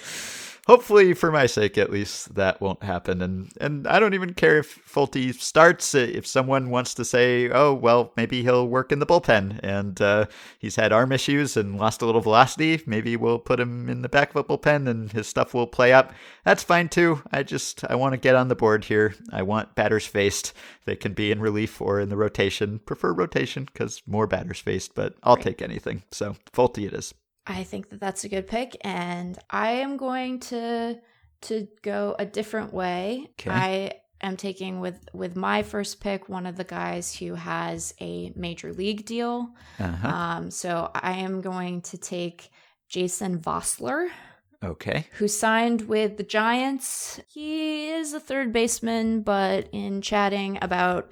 Speaker 3: hopefully for my sake at least that won't happen. And and I don't even care if Folty starts if someone wants to say oh well maybe he'll work in the bullpen and uh, he's had arm issues and lost a little velocity maybe we'll put him in the back of a bullpen and his stuff will play up. That's fine too. I just I want to get on the board here. I want batters faced. They can be in relief or in the rotation. Prefer rotation because more batters faced but I'll right. take anything. So Folty it is
Speaker 2: I think that that's a good pick, and I am going to to go a different way. Okay. I am taking with with my first pick one of the guys who has a major league deal. Uh-huh. Um, so I am going to take Jason Vosler.
Speaker 3: Okay.
Speaker 2: Who signed with the Giants. He is a third baseman, but in chatting about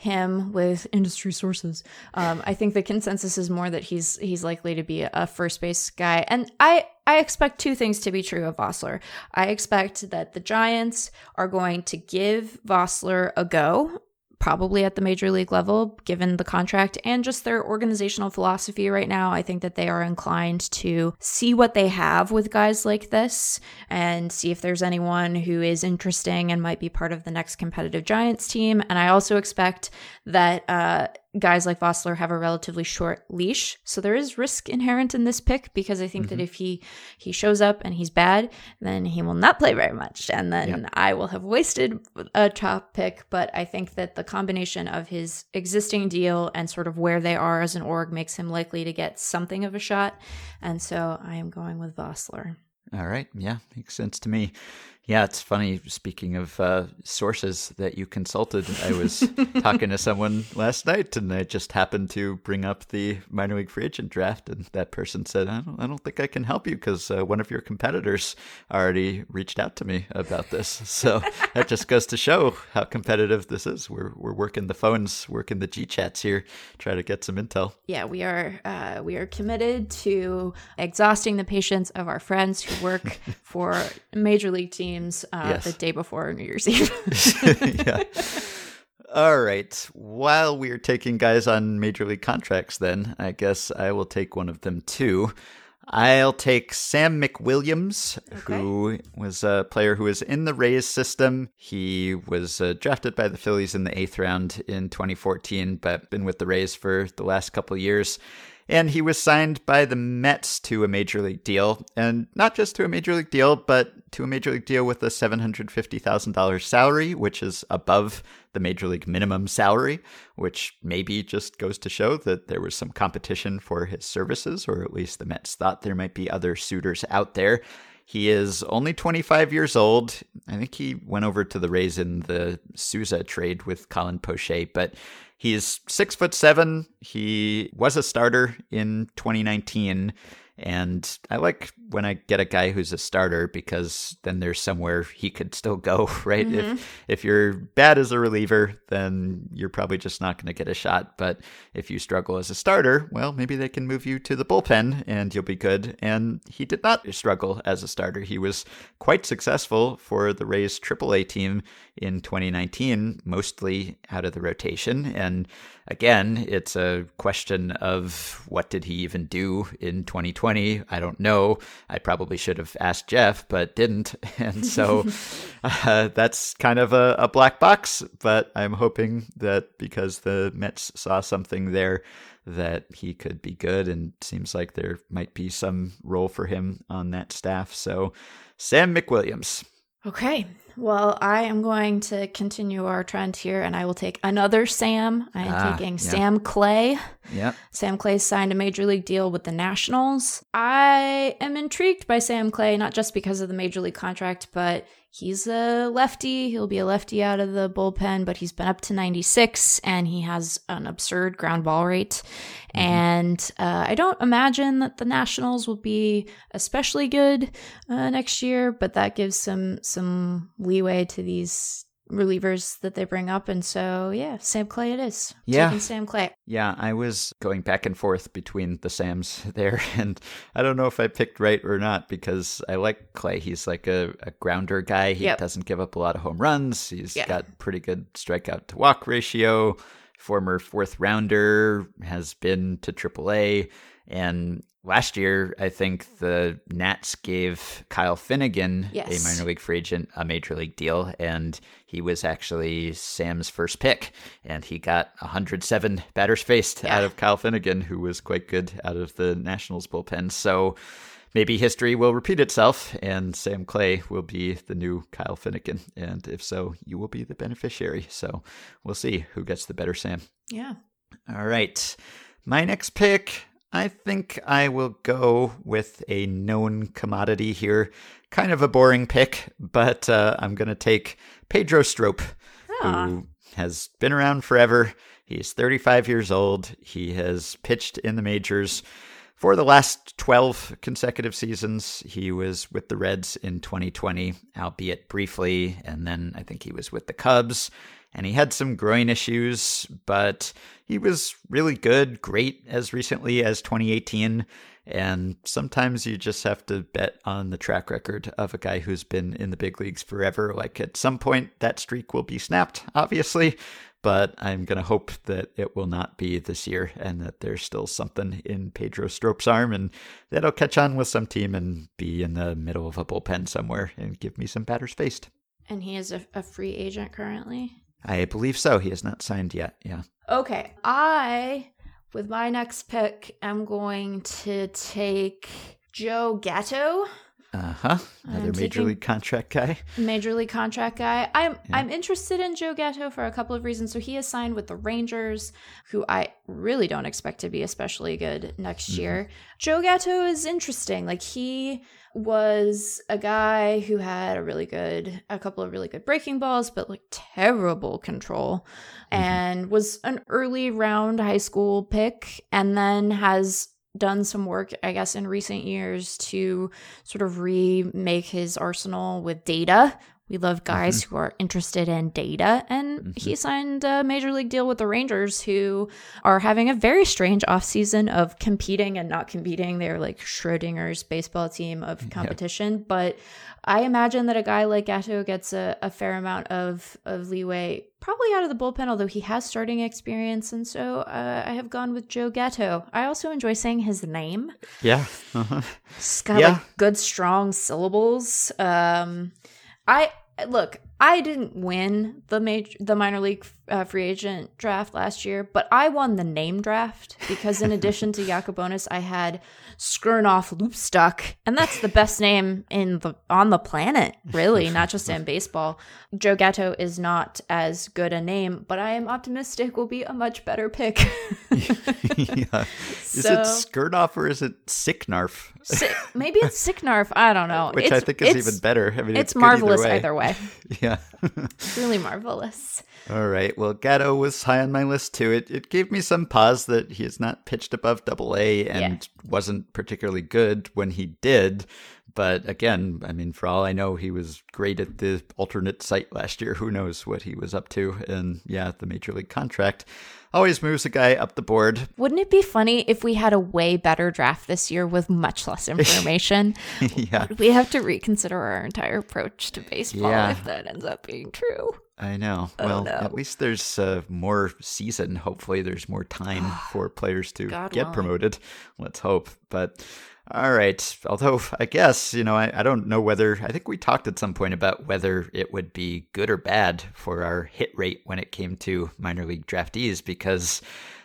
Speaker 2: him with industry sources. Um, I think the consensus is more that he's he's likely to be a first base guy, and I I expect two things to be true of Vosler. I expect that the Giants are going to give Vosler a go probably at the major league level, given the contract and just their organizational philosophy right now. I think that they are inclined to see what they have with guys like this and see if there's anyone who is interesting and might be part of the next competitive Giants team. And I also expect that uh, guys like Vosler have a relatively short leash, so there is risk inherent in this pick because I think mm-hmm. that if he he shows up and he's bad, then he will not play very much, and then yep. I will have wasted a top pick. But I think that the combination of his existing deal and sort of where they are as an org makes him likely to get something of a shot, and so I am going with Vosler.
Speaker 3: All right, yeah, makes sense to me. Yeah, it's funny. Speaking of uh, sources that you consulted, I was talking to someone last night, and I just happened to bring up the minor league free agent draft, and that person said, "I don't, I don't think I can help you because uh, one of your competitors already reached out to me about this." So that just goes to show how competitive this is. We're we're working the phones, working the G chats here, try to get some intel.
Speaker 2: Yeah, we are uh, we are committed to exhausting the patience of our friends who work for major league teams uh, yes. the day before New Year's Eve.
Speaker 3: yeah. All right. While we're taking guys on major league contracts, then I guess I will take one of them too. I'll take Sam McWilliams, okay. who was a player who was in the Rays system. He was uh, drafted by the Phillies in the eighth round in 2014, but been with the Rays for the last couple years and he was signed by the Mets to a major league deal, and not just to a major league deal, but to a major league deal with a $750,000 salary, which is above the major league minimum salary, which maybe just goes to show that there was some competition for his services, or at least the Mets thought there might be other suitors out there. He is only 25 years old. I think he went over to the Rays in the Souza trade with Colin Poche, but He's six foot seven. He was a starter in 2019. And I like when I get a guy who's a starter because then there's somewhere he could still go, right? Mm-hmm. If if you're bad as a reliever, then you're probably just not going to get a shot. But if you struggle as a starter, well, maybe they can move you to the bullpen and you'll be good. And he did not struggle as a starter. He was quite successful for the Rays AAA team in 2019, mostly out of the rotation. And again, it's a question of what did he even do in 2020? I don't know. I probably should have asked Jeff, but didn't. And so uh, that's kind of a, a black box. But I'm hoping that because the Mets saw something there, that he could be good. And seems like there might be some role for him on that staff. So, Sam McWilliams.
Speaker 2: Okay. Well, I am going to continue our trend here and I will take another Sam. I am ah, taking yeah. Sam Clay.
Speaker 3: Yeah.
Speaker 2: Sam Clay signed a major league deal with the Nationals. I am intrigued by Sam Clay, not just because of the major league contract, but he's a lefty. He'll be a lefty out of the bullpen, but he's been up to 96 and he has an absurd ground ball rate. Mm-hmm. And uh, I don't imagine that the Nationals will be especially good uh, next year, but that gives some some leeway to these relievers that they bring up. And so, yeah, Sam Clay it is.
Speaker 3: Yeah.
Speaker 2: Taking Sam Clay.
Speaker 3: Yeah, I was going back and forth between the Sams there. And I don't know if I picked right or not because I like Clay. He's like a, a grounder guy. He yep. doesn't give up a lot of home runs. He's yeah. got pretty good strikeout to walk ratio. Former fourth rounder has been to AAA. And last year, I think the Nats gave Kyle Finnegan, yes. a minor league free agent, a major league deal, and he was actually Sam's first pick, and he got 107 batters faced yeah. out of Kyle Finnegan, who was quite good out of the Nationals bullpen. So maybe history will repeat itself, and Sam Clay will be the new Kyle Finnegan, and if so, you will be the beneficiary. So we'll see who gets the better Sam.
Speaker 2: Yeah.
Speaker 3: All right. My next pick I think I will go with a known commodity here. Kind of a boring pick, but uh, I'm going to take Pedro Strop, ah. who has been around forever. He's 35 years old. He has pitched in the majors for the last 12 consecutive seasons. He was with the Reds in 2020, albeit briefly, and then I think he was with the Cubs and he had some groin issues, but he was really good, great as recently as 2018. And sometimes you just have to bet on the track record of a guy who's been in the big leagues forever. Like at some point, that streak will be snapped, obviously, but I'm going to hope that it will not be this year and that there's still something in Pedro Strop's arm and that'll catch on with some team and be in the middle of a bullpen somewhere and give me some batters faced.
Speaker 2: And he is a, a free agent currently?
Speaker 3: I believe so. He has not signed yet. Yeah.
Speaker 2: Okay. I, with my next pick, am going to take Joe Gatto.
Speaker 3: Uh huh. Another major league contract guy.
Speaker 2: Major league contract guy. I'm yeah. I'm interested in Joe Gatto for a couple of reasons. So he is signed with the Rangers, who I really don't expect to be especially good next mm-hmm. year. Joe Gatto is interesting. Like he was a guy who had a really good, a couple of really good breaking balls, but like terrible control, mm-hmm. and was an early round high school pick, and then has done some work, I guess, in recent years to sort of remake his arsenal with data, we love guys mm-hmm. who are interested in data. And mm-hmm. he signed a major league deal with the Rangers, who are having a very strange offseason of competing and not competing. They're like Schrodinger's baseball team of competition. Yep. But I imagine that a guy like Gatto gets a, a fair amount of, of leeway, probably out of the bullpen, although he has starting experience. And so uh, I have gone with Joe Gatto. I also enjoy saying his name.
Speaker 3: Yeah. Uh-huh.
Speaker 2: It's got yeah. like good, strong syllables. Um, I look, I didn't win the major, the minor league uh, free agent draft last year, but I won the name draft because in addition to Yakubonis, I had Skurnoff Loopstok, and that's the best name in the on the planet, really, not just in baseball. Joe Gatto is not as good a name, but I am optimistic will be a much better pick.
Speaker 3: yeah. Is so, it Skurnoff or is it Sicnarf?
Speaker 2: Si- maybe it's Sicnarf. I don't know.
Speaker 3: Which
Speaker 2: it's,
Speaker 3: I think is even better. I mean,
Speaker 2: it's, it's marvelous either way. Either
Speaker 3: way. yeah.
Speaker 2: really marvelous.
Speaker 3: All right. Well, Gatto was high on my list too. It it gave me some pause that he is not pitched above double A and yeah. wasn't particularly good when he did. But again, I mean, for all I know, he was great at the alternate site last year. Who knows what he was up to? And yeah, the major league contract always moves a guy up the board.
Speaker 2: Wouldn't it be funny if we had a way better draft this year with much less information? yeah. Would we have to reconsider our entire approach to baseball yeah. if that ends up being true?
Speaker 3: I know. Oh, well, no. at least there's uh, more season. Hopefully, there's more time for players to God get willing. promoted. Let's hope. But all right. Although I guess, you know, I, I don't know whether, I think we talked at some point about whether it would be good or bad for our hit rate when it came to minor league draftees because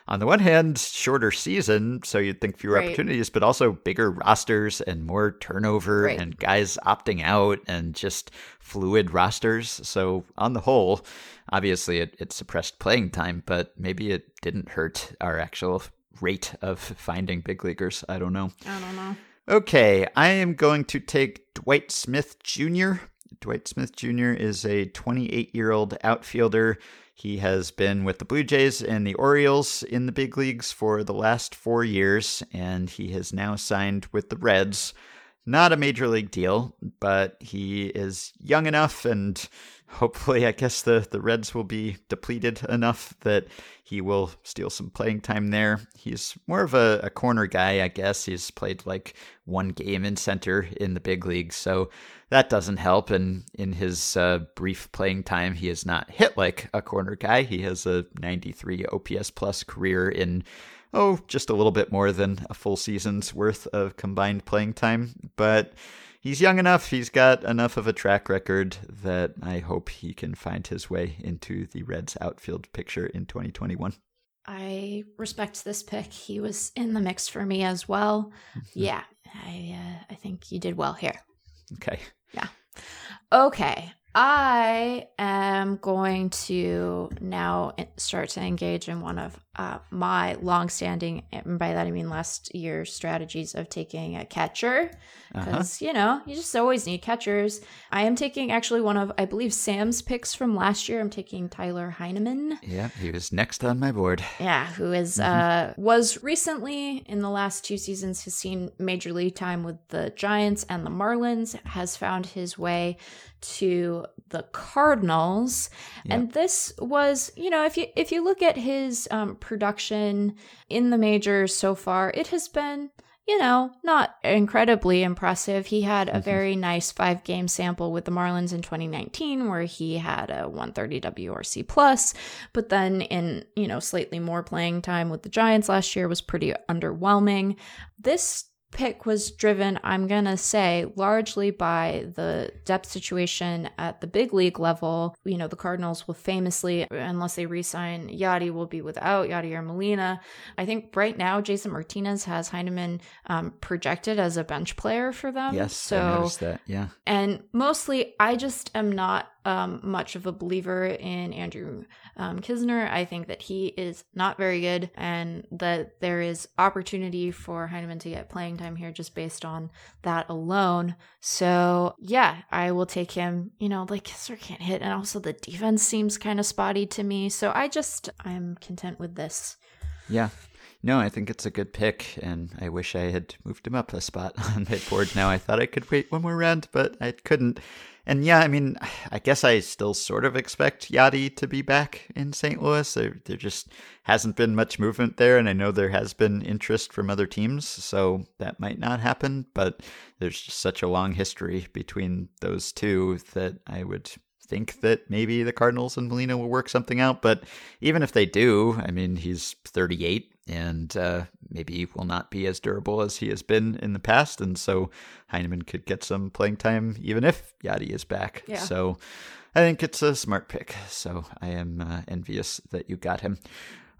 Speaker 3: on the one hand, shorter season, so you'd think fewer right. opportunities, but also bigger rosters and more turnover right. and guys opting out and just fluid rosters. So on the whole, obviously it, it suppressed playing time, but maybe it didn't hurt our actual rate of finding big leaguers. I don't know.
Speaker 2: I don't know.
Speaker 3: Okay, I am going to take Dwight Smith Jr. Dwight Smith Jr. is a 28 year old outfielder. He has been with the Blue Jays and the Orioles in the big leagues for the last four years, and he has now signed with the Reds. Not a major league deal, but he is young enough and hopefully, I guess the, the Reds will be depleted enough that he will steal some playing time there. He's more of a, a corner guy, I guess. He's played like one game in center in the big leagues, so that doesn't help. And in his uh, brief playing time, he has not hit like a corner guy. He has a 93 OPS plus career in oh, just a little bit more than a full season's worth of combined playing time. But he's young enough, he's got enough of a track record that I hope he can find his way into the Reds outfield picture in 2021.
Speaker 2: I respect this pick. He was in the mix for me as well. Yeah, I uh, I think you did well here.
Speaker 3: Okay.
Speaker 2: Yeah. Okay. I am going to now start to engage in one of uh, my longstanding, and by that I mean last year's strategies of taking a catcher because uh-huh. you know you just always need catchers. I am taking actually one of I believe Sam's picks from last year. I'm taking Tyler Heineman.
Speaker 3: Yeah, he was next on my board.
Speaker 2: Yeah, who is, mm-hmm. uh was recently in the last two seasons has seen major league time with the Giants and the Marlins. Has found his way to the Cardinals, yep. and this was you know if you if you look at his um, production in the majors so far, it has been you know, not incredibly impressive. He had a mm-hmm. very nice five game sample with the Marlins in 2019 where he had a 130 WRC plus, but then in, you know, slightly more playing time with the Giants last year was pretty underwhelming. This pick was driven, I'm going to say, largely by the depth situation at the big league level. You know, the Cardinals will famously, unless they resign Yadi, will be without Yadi or Molina. I think right now, Jason Martinez has Heineman um, projected as a bench player for them.
Speaker 3: Yes, so, I noticed that. Yeah.
Speaker 2: And mostly, I just am not um, much of a believer in Andrew um, Knizner. I think that he is not very good and that there is opportunity for Heineman to get playing time here just based on that alone. So, yeah, I will take him. You know, like Knizner can't hit, and also the defense seems kind of spotty to me. So I just, I'm content with this.
Speaker 3: Yeah. No, I think it's a good pick, and I wish I had moved him up a spot on my board now. I thought I could wait one more round, but I couldn't. And yeah, I mean, I guess I still sort of expect Yadi to be back in St. Louis. There, there just hasn't been much movement there, and I know there has been interest from other teams, so that might not happen. But there's just such a long history between those two that I would think that maybe the Cardinals and Molina will work something out. But even if they do, I mean, he's 38 and uh, maybe will not be as durable as he has been in the past. And so Heineman could get some playing time even if Yadi is back.
Speaker 2: Yeah.
Speaker 3: So I think it's a smart pick. So I am uh, envious that you got him.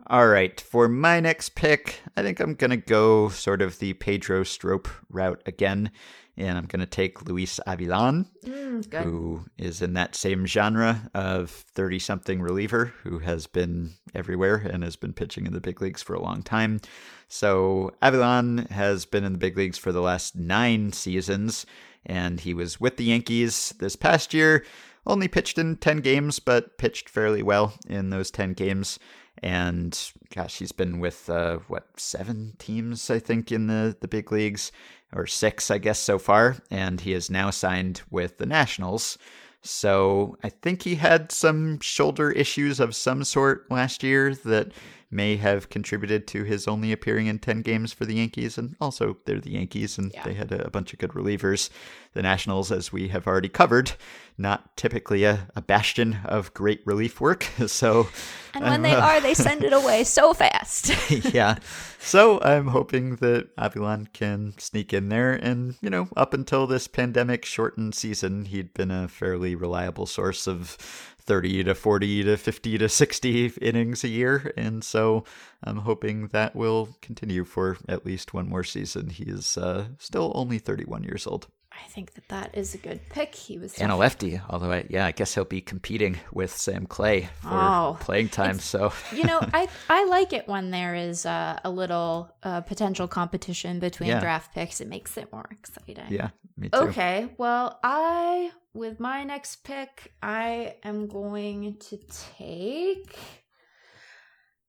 Speaker 3: All right, for my next pick, I think I'm going to go sort of the Pedro Strop route again and I'm going to take Luis Avilan,
Speaker 2: Mm,
Speaker 3: who is in that same genre of 30 something reliever who has been everywhere and has been pitching in the big leagues for a long time. So, Avilan has been in the big leagues for the last nine seasons, and he was with the Yankees this past year. Only pitched in 10 games, but pitched fairly well in those 10 games. And gosh, he's been with uh, what seven teams, I think, in the the big leagues or six, I guess, so far, and he is now signed with the Nationals. So I think he had some shoulder issues of some sort last year that may have contributed to his only appearing in 10 games for the Yankees. And also, they're the Yankees, and
Speaker 2: Yeah.
Speaker 3: they had a bunch of good relievers. The Nationals, as we have already covered, not typically a, a bastion of great relief work. So,
Speaker 2: And when
Speaker 3: I'm,
Speaker 2: they
Speaker 3: uh,
Speaker 2: are, they send it away so fast.
Speaker 3: yeah. So I'm hoping that Avilan can sneak in there. And, you know, up until this pandemic shortened season, he'd been a fairly reliable source of 30 to 40 to 50 to 60 innings a year. And so I'm hoping that will continue for at least one more season. He is uh, still only 31 years old.
Speaker 2: I think that that is a good pick. He was
Speaker 3: And a lefty, although I, yeah, I guess he'll be competing with Sam Clay for
Speaker 2: Oh,
Speaker 3: playing time. So
Speaker 2: you know, I I like it when there is uh, a little uh, potential competition between
Speaker 3: Yeah.
Speaker 2: draft picks. It makes it more exciting.
Speaker 3: yeah, me too.
Speaker 2: Okay, well, I with my next pick, I am going to take.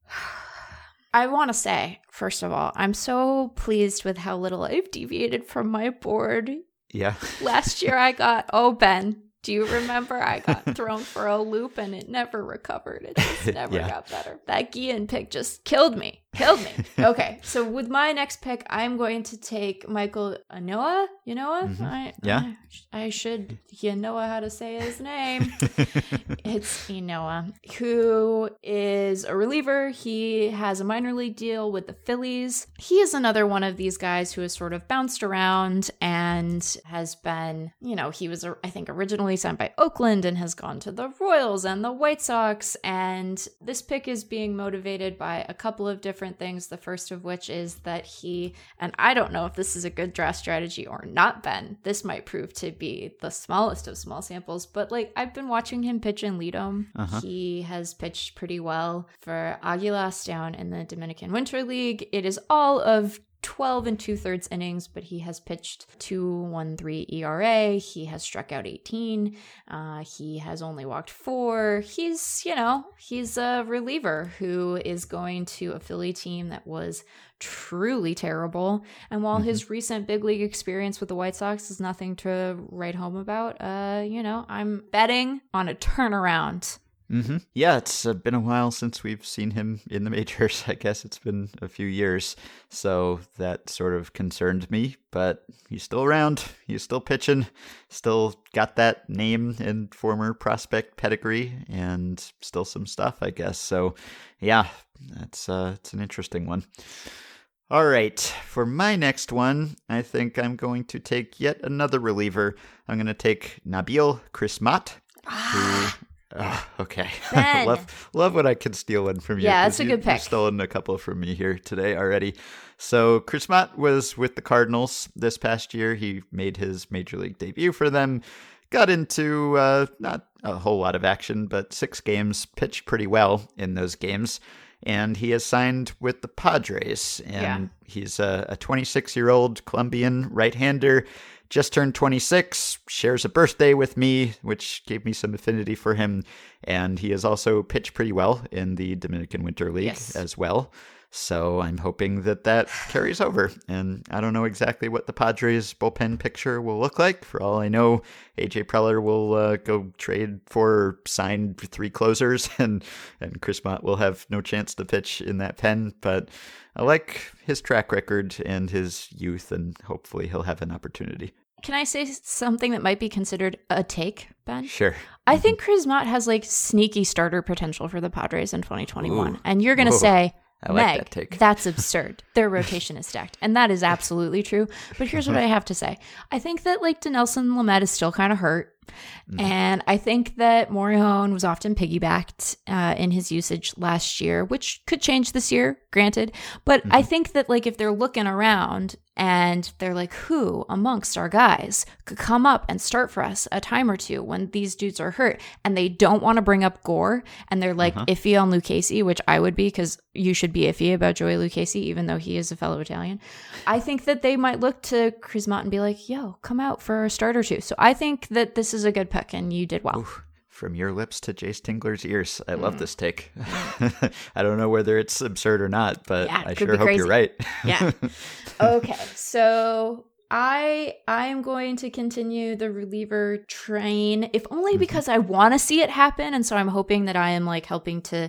Speaker 2: I want to say, first of all, I'm so pleased with how little I've deviated from my board.
Speaker 3: Yeah.
Speaker 2: Last year, I got oh Ben. Do you remember? I got thrown for a loop and it never recovered. It just never
Speaker 3: Yeah.
Speaker 2: got better. That Guillen pick just killed me. Killed me. Okay, so with my next pick, I'm going to take Michael Anoa. Yanoa?
Speaker 3: Mhm.
Speaker 2: I,
Speaker 3: Yeah.
Speaker 2: I, I should you know how to say his name. it's Ynoa, who is a reliever. He has a minor league deal with the Phillies. He is another one of these guys who has sort of bounced around and has been, you know, he was, I think, originally signed by Oakland and has gone to the Royals and the White Sox. And this pick is being motivated by a couple of different things. The first of which is that he, and I don't know if this is a good draft strategy or not, Ben. This might prove to be the smallest of small samples, but like I've been watching him pitch in Lidom.
Speaker 3: Uh-huh.
Speaker 2: He has pitched pretty well for Aguilas down in the Dominican Winter League. It is all of 12 and two thirds innings, but he has pitched 2.13 ERA. He has struck out 18. Uh, he has only walked four. He's, you know, he's a reliever who is going to a Philly team that was truly terrible. And while his recent big league experience with the White Sox is nothing to write home about, uh, you know, I'm betting on a turnaround.
Speaker 3: Hmm Yeah, it's uh, been a while since we've seen him in the majors. I guess it's been a few years. So that sort of concerned me, but he's still around. He's still pitching, still got that name and former prospect pedigree, and still some stuff, I guess. So, yeah, that's uh, it's an interesting one. All right, for my next one, I think I'm going to take yet another reliever. I'm going to take Nabil Crismatt, who Oh, okay. Love love when I can steal one from you.
Speaker 2: Yeah, that's a
Speaker 3: you-
Speaker 2: good
Speaker 3: you've
Speaker 2: pick.
Speaker 3: stolen a couple from me here today already. So Crismatt was with the Cardinals this past year. He made his major league debut for them. Got into uh, not a whole lot of action, but six games, pitched pretty well in those games. And he has signed with the Padres. And
Speaker 2: Yeah.
Speaker 3: he's a 26 year old Colombian right hander, just turned 26, shares a birthday with me, which gave me some affinity for him. And he has also pitched pretty well in the Dominican Winter League
Speaker 2: Yes.
Speaker 3: as well. So I'm hoping that that carries over. And I don't know exactly what the Padres bullpen picture will look like. For all I know, AJ Preller will uh, go trade for or sign three closers, and and Crismatt will have no chance to pitch in that pen. But I like his track record and his youth, and hopefully he'll have an opportunity.
Speaker 2: Can I say something that might be considered a take, Ben?
Speaker 3: Sure.
Speaker 2: I think Crismatt has like sneaky starter potential for the Padres in 2021.
Speaker 3: Ooh.
Speaker 2: and you're going to say,
Speaker 3: I like
Speaker 2: Meg,
Speaker 3: that take."
Speaker 2: that's absurd. Their rotation is stacked. And that is absolutely true. But here's what I have to say I think that like Dinelson Lamet is still kind of hurt.
Speaker 3: Mm-hmm.
Speaker 2: And I think that Morejon was often piggybacked uh, in his usage last year, which could change this year, granted. But I
Speaker 3: Mm-hmm.
Speaker 2: think that like if they're looking around and they're like, who amongst our guys could come up and start for us a time or two when these dudes are hurt, and they don't want to bring up Gore, and they're like
Speaker 3: Uh-huh.
Speaker 2: iffy on Lucchesi, which I would be because you should be iffy about Joey Lucchesi, even though he is a fellow Italian. I think that they might look to Crismatt and be like, yo, come out for a start or two. So I think that this is a good pick, and you did well.
Speaker 3: From your lips to Jayce Tingler's ears. I
Speaker 2: Mm.
Speaker 3: love this take. I don't know whether it's absurd or not, but
Speaker 2: Yeah,
Speaker 3: I sure hope you're right.
Speaker 2: Yeah. okay, so I I am going to continue the reliever train, if only because I want to see it happen, and so I'm hoping that I am like helping to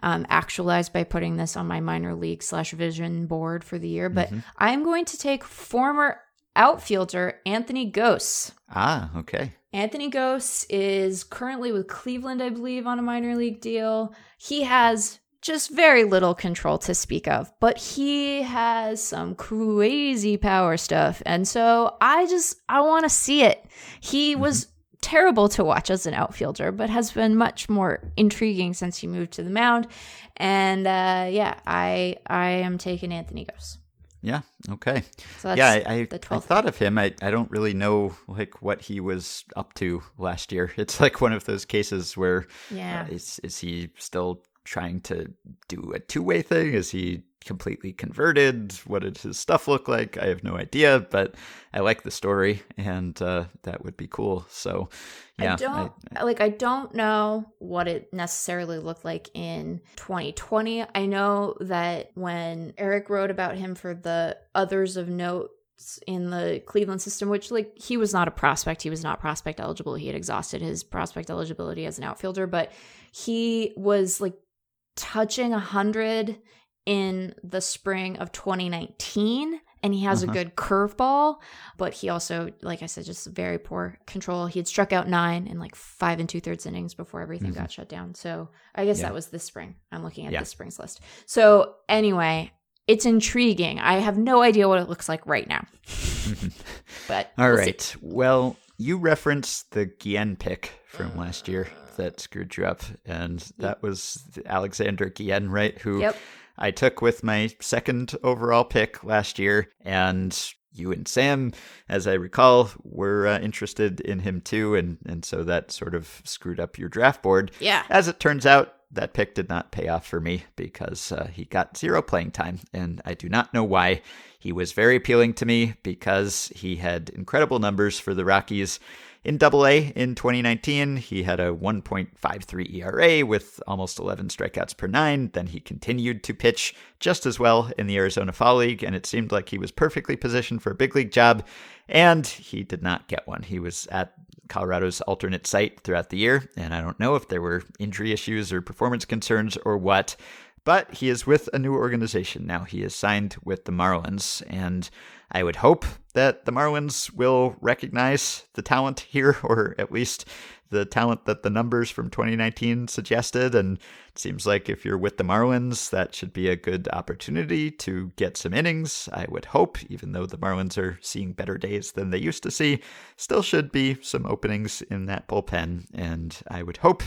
Speaker 2: um, actualize by putting this on my minor league slash vision board for the year. But I'm going to take former outfielder Anthony Gose.
Speaker 3: ah, okay.
Speaker 2: Anthony Gose is currently with Cleveland, I believe, on a minor league deal. He has just very little control to speak of, but he has some crazy power stuff. And so I just I want to see it. He was terrible to watch as an outfielder, but has been much more intriguing since he moved to the mound. And uh, yeah, I I am taking Anthony Gose.
Speaker 3: Yeah, okay.
Speaker 2: So that's
Speaker 3: yeah, I, I, I thought of him. I, I don't really know like what he was up to last year. It's like one of those cases where
Speaker 2: Yeah.
Speaker 3: uh, is is he still trying to do a two way thing? Is he completely converted? What did his stuff look like? I have no idea, but I like the story, and uh, that would be cool. So, yeah,
Speaker 2: I don't like I don't know what it necessarily looked like in 2020. I know that when Eric wrote about him for the others of note in the Cleveland system, which like he was not a prospect, he was not prospect eligible. He had exhausted his prospect eligibility as an outfielder, but he was like touching a hundred in the spring of 2019 and he has
Speaker 3: Uh-huh.
Speaker 2: a good curveball but he also like i said just very poor control he had struck out nine in like five and two-thirds innings before everything got shut down so i guess
Speaker 3: Mm-hmm. Yeah.
Speaker 2: that was this spring i'm looking at
Speaker 3: Yeah.
Speaker 2: this spring's list so anyway it's intriguing i have no idea what it looks like right now but
Speaker 3: All
Speaker 2: we'll see.
Speaker 3: Well, you referenced the Guillen pick from last year that screwed you up, and that was Alexander Guillen, right? Who
Speaker 2: Yep.
Speaker 3: I took with my second overall pick last year, and you and Sam, as I recall, were uh, interested in him too, and and so that sort of screwed up your draft board.
Speaker 2: Yeah.
Speaker 3: As it turns out, that pick did not pay off for me because uh, he got zero playing time, and I do not know why. He was very appealing to me because he had incredible numbers for the Rockies. In Double A in 2019, he had a 1.53 ERA with almost 11 strikeouts per nine. Then he continued to pitch just as well in the Arizona Fall League, and it seemed like he was perfectly positioned for a big league job. And he did not get one. He was at Colorado's alternate site throughout the year, and I don't know if there were injury issues or performance concerns or what. But he is with a new organization now. He is signed with the Marlins, and I would hope that the Marlins will recognize the talent here, or at least the talent that the numbers from 2019 suggested. And it seems like if you're with the Marlins, that should be a good opportunity to get some innings. I would hope, even though the Marlins are seeing better days than they used to see, still should be some openings in that bullpen. And I would hope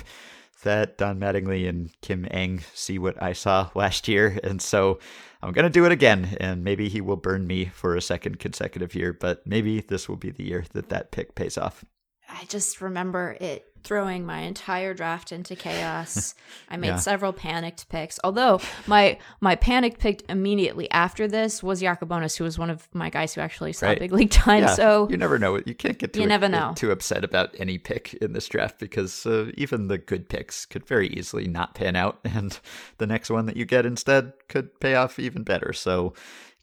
Speaker 3: that Don Mattingly and Kim Ng see what I saw last year. And so I'm going to do it again. And maybe he will burn me for a second consecutive year, but maybe this will be the year that that pick pays off.
Speaker 2: I just remember it throwing my entire draft into chaos. I made
Speaker 3: Yeah.
Speaker 2: several panicked picks. Although my my panicked pick immediately after this was Yakubonis, who was one of my guys who actually saw
Speaker 3: Right.
Speaker 2: big league time.
Speaker 3: Yeah,
Speaker 2: so
Speaker 3: you never know. You can't get too,
Speaker 2: You never know.
Speaker 3: too upset about any pick in this draft because uh, even the good picks could very easily not pan out, and the next one that you get instead could pay off even better. So.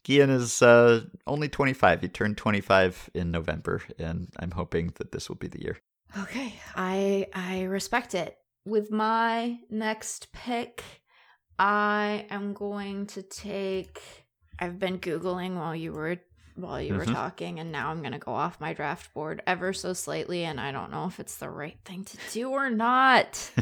Speaker 3: Gian is uh, only 25. He turned 25 in November, and I'm hoping that this will be the year.
Speaker 2: Okay, I I respect it. With my next pick, I am going to take. I've been googling while you were while you were
Speaker 3: Mhm.
Speaker 2: talking, and now I'm going to go off my draft board ever so slightly, and I don't know if it's the right thing to do or not.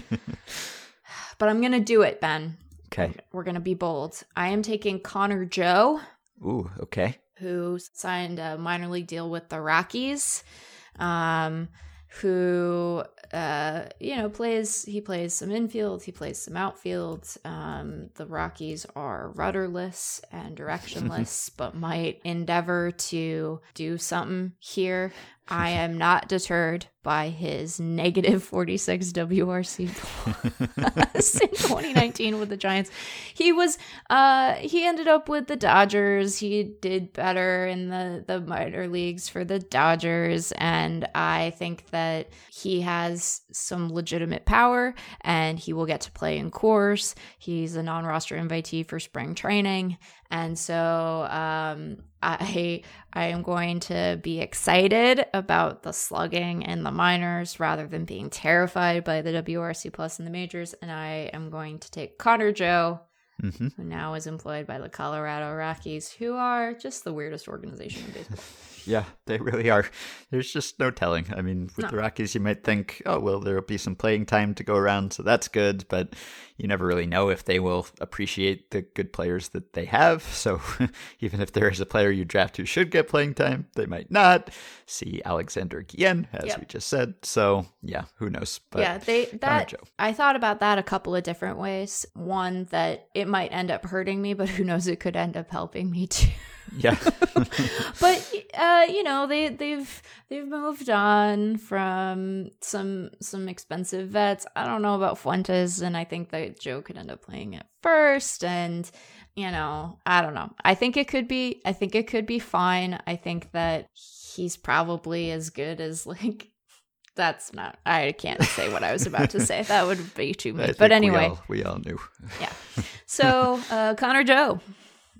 Speaker 2: but I'm going to do it, Ben.
Speaker 3: Okay.
Speaker 2: We're going to be bold. I am taking Connor Joe
Speaker 3: Ooh, okay.
Speaker 2: who signed a minor league deal with the Rockies, um, who uh, you know plays he plays some infield, he plays some outfield. Um, the Rockies are rudderless and directionless, but might endeavor to do something here. I am not deterred by his negative 46 WRC plus in 2019 with the Giants. He was uh he ended up with the Dodgers. He did better in the the minor leagues for the Dodgers and I think that he has some legitimate power and he will get to play in Coors. He's a non-roster invitee for spring training and so um I I am going to be excited about the slugging in the minors rather than being terrified by the WRC plus in the majors. And I am going to take Connor Joe,
Speaker 3: hmm
Speaker 2: who now is employed by the Colorado Rockies, who are just the weirdest organization in baseball.
Speaker 3: Yeah, they really are. There's just no telling. I mean, with
Speaker 2: No.
Speaker 3: the Rockies, you might think, oh, well, there'll be some playing time to go around, so that's good, but you never really know if they will appreciate the good players that they have. So even if there is a player you draft who should get playing time, they might not. See Alexander Guillen, as
Speaker 2: Yep.
Speaker 3: we just said. So yeah, who knows? But
Speaker 2: yeah, they that I thought about that a couple of different ways. One that it might end up hurting me, but who knows? It could end up helping me too.
Speaker 3: Yeah.
Speaker 2: but uh, you know they they've they've moved on from some some expensive vets. I don't know about Fuentes, and I think that Joe could end up playing at first. And you know, I don't know. I think it could be. I think it could be fine. I think that he's probably as good as like. That's not. I can't say what I was about to say. That would be too
Speaker 3: much
Speaker 2: But
Speaker 3: we
Speaker 2: anyway,
Speaker 3: all- we all knew.
Speaker 2: yeah. So uh, Connor Joe.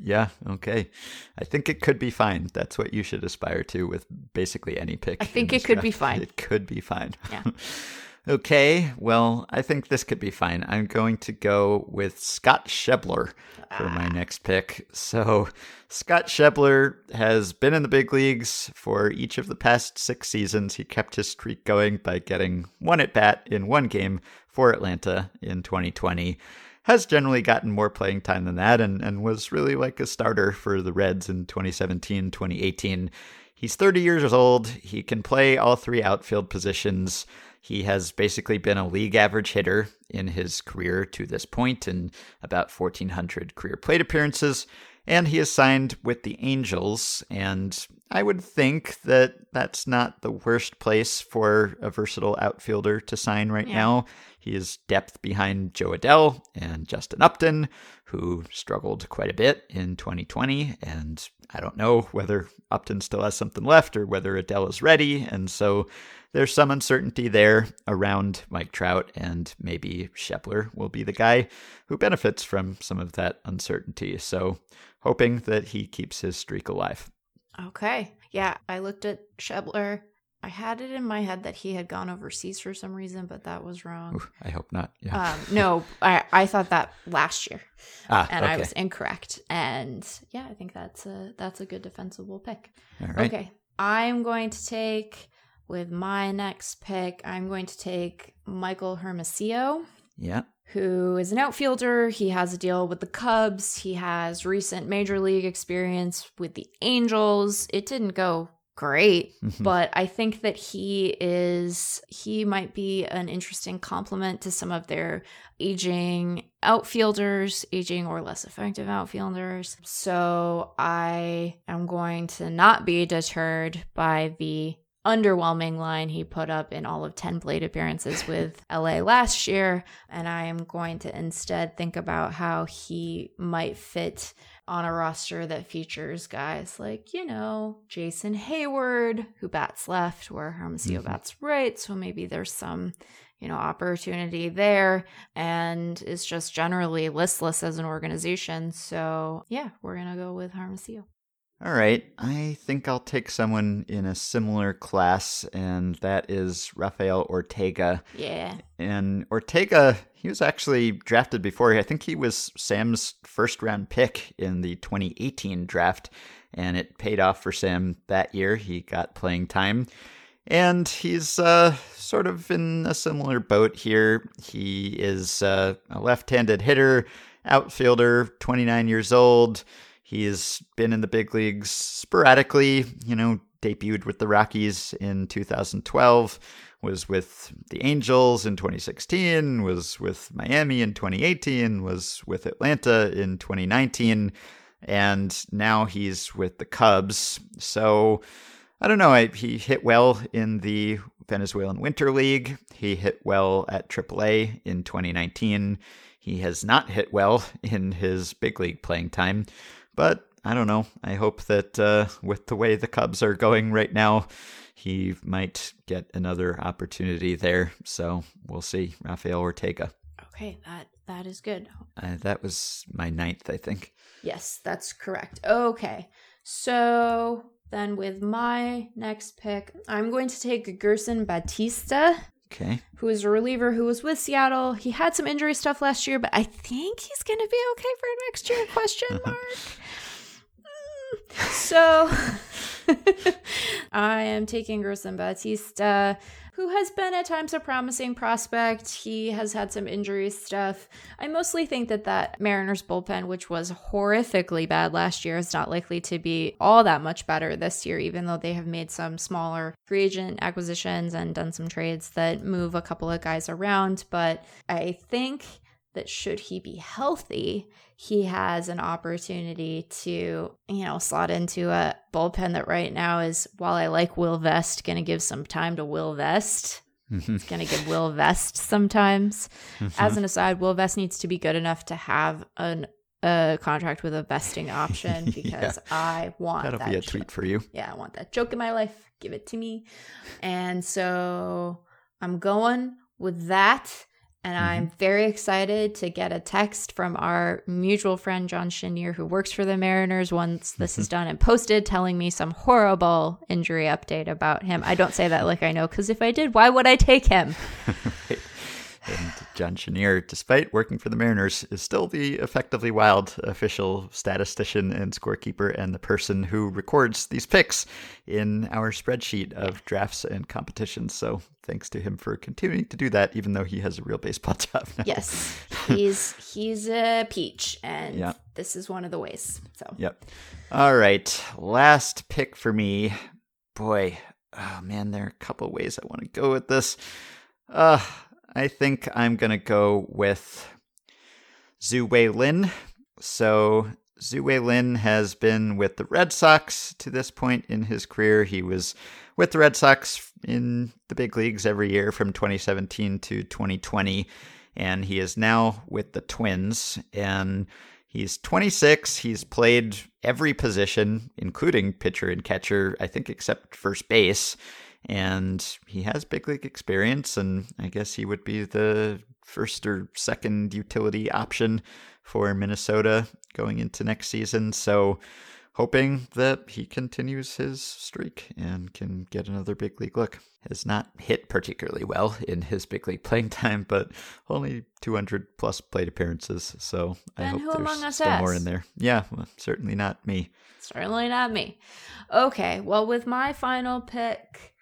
Speaker 3: Yeah, okay. I think it could be fine. That's what you should aspire to with basically any pick.
Speaker 2: I think it could be fine.
Speaker 3: It could be fine.
Speaker 2: Yeah.
Speaker 3: okay, well, I think this could be fine. I'm going to go with Scott Schebler for my
Speaker 2: Ah.
Speaker 3: next pick. So, Scott Schebler has been in the big leagues for each of the past six seasons. He kept his streak going by getting one at bat in one game for Atlanta in 2020 has generally gotten more playing time than that and, and was really like a starter for the Reds in 2017, 2018. He's 30 years old. He can play all three outfield positions. He has basically been a league average hitter in his career to this point in about 1,400 career plate appearances. And he is signed with the Angels. And I would think that that's not the worst place for a versatile outfielder to sign right
Speaker 2: Yeah.
Speaker 3: now. He is depth behind Jo Adell and Justin Upton, who struggled quite a bit in 2020. And I don't know whether Upton still has something left or whether Adell is ready. And so there's some uncertainty there around Mike Trout, and maybe Schebler will be the guy who benefits from some of that uncertainty. So hoping that he keeps his streak alive.
Speaker 2: Okay. Yeah, I looked at Schebler. I had it in my head that he had gone overseas for some reason, but that was wrong.
Speaker 3: I hope not. Yeah.
Speaker 2: Um, no, I, I thought that last year,
Speaker 3: ah,
Speaker 2: and
Speaker 3: okay.
Speaker 2: I was incorrect. And yeah, I think that's a that's a good defensible pick.
Speaker 3: All right.
Speaker 2: Okay, I'm going to take with my next pick. I'm going to take Michael Hermosillo.
Speaker 3: Yeah.
Speaker 2: Who is an outfielder. He has a deal with the Cubs. He has recent major league experience with the Angels. It didn't go great,
Speaker 3: Mhm.
Speaker 2: but I think that he is he might be an interesting complement to some of their aging outfielders, aging or less effective outfielders. So I am going to not be deterred by the underwhelming line he put up in all of 10 plate appearances with LA last year. And I am going to instead think about how he might fit on a roster that features guys like, you know, Jason Heyward, who bats left, where Hermosillo mm-hmm. bats right. So maybe there's some, you know, opportunity there and is just generally listless as an organization. So yeah, we're going to go with Hermosillo.
Speaker 3: All right, I think I'll take someone in a similar class, and that is Rafael Ortega.
Speaker 2: Yeah.
Speaker 3: And Ortega, he was actually drafted before. I think he was Sam's first round pick in the 2018 draft, and it paid off for Sam that year. He got playing time. And he's uh, sort of in a similar boat here. He is uh, a left handed hitter, outfielder, 29 years old He's been in the big leagues sporadically, you know, debuted with the Rockies in 2012, was with the Angels in 2016, was with Miami in 2018, was with Atlanta in 2019, and now he's with the Cubs. So I don't know. I, he hit well in the Venezuelan Winter League. He hit well at AAA in 2019. He has not hit well in his big league playing time. But I don't know. I hope that uh, with the way the Cubs are going right now, he might get another opportunity there. So we'll see. Rafael Ortega.
Speaker 2: Okay, that that is good.
Speaker 3: Uh, that was my ninth, I think.
Speaker 2: Yes, that's correct. Okay, so then with my next pick, I'm going to take Gerson Bautista.
Speaker 3: Okay.
Speaker 2: Who is a reliever who was with Seattle. He had some injury stuff last year, but I think he's going to be okay for next year? Question mark. Mm. so I am taking Gerson Bautista, who has been at times a promising prospect. He has had some injury stuff. I mostly think that that Mariners bullpen, which was horrifically bad last year, is not likely to be all that much better this year, even though they have made some smaller free agent acquisitions and done some trades that move a couple of guys around. But I think that should he be healthy, he has an opportunity to, you know, slot into a bullpen that right now is, while I like Will Vest, going to give some time to Will Vest. Mm-hmm. It's going to give Will Vest sometimes. Mm-hmm. As an aside, Will Vest needs to be good enough to have an a contract with a vesting option because yeah. I want
Speaker 3: that'll
Speaker 2: that
Speaker 3: be a treat for you.
Speaker 2: Yeah, I want that joke in my life. Give it to me. And so I'm going with that. And mm-hmm. I'm very excited to get a text from our mutual friend, John Chenier, who works for the Mariners once this is mm-hmm. done and posted, telling me some horrible injury update about him. I don't say that like I know, because if I did, why would I take him?
Speaker 3: And John Chenier, despite working for the Mariners, is still the effectively wild official statistician and scorekeeper and the person who records these picks in our spreadsheet of drafts and competitions. So thanks to him for continuing to do that, even though he has a real baseball job now.
Speaker 2: Yes, he's he's a peach, and yep. this is one of the ways. So
Speaker 3: yep. All right, last pick for me. Boy, oh man, there are a couple ways I want to go with this. Uh, I think I'm going to go with Tzu Wei Lin. So, Tzu Wei Lin has been with the Red Sox to this point in his career. He was with the Red Sox in the big leagues every year from 2017 to 2020. And he is now with the Twins. And he's 26. He's played every position, including pitcher and catcher, I think, except first base and he has big league experience, and I guess he would be the first or second utility option for Minnesota going into next season. So, hoping that he continues his streak and can get another big league look. Has not hit particularly well in his big league playing time, but only 200 plus plate appearances. So I hope there's still more in there. Yeah, well, certainly not me.
Speaker 2: Certainly not me. Okay, well, with my final pick,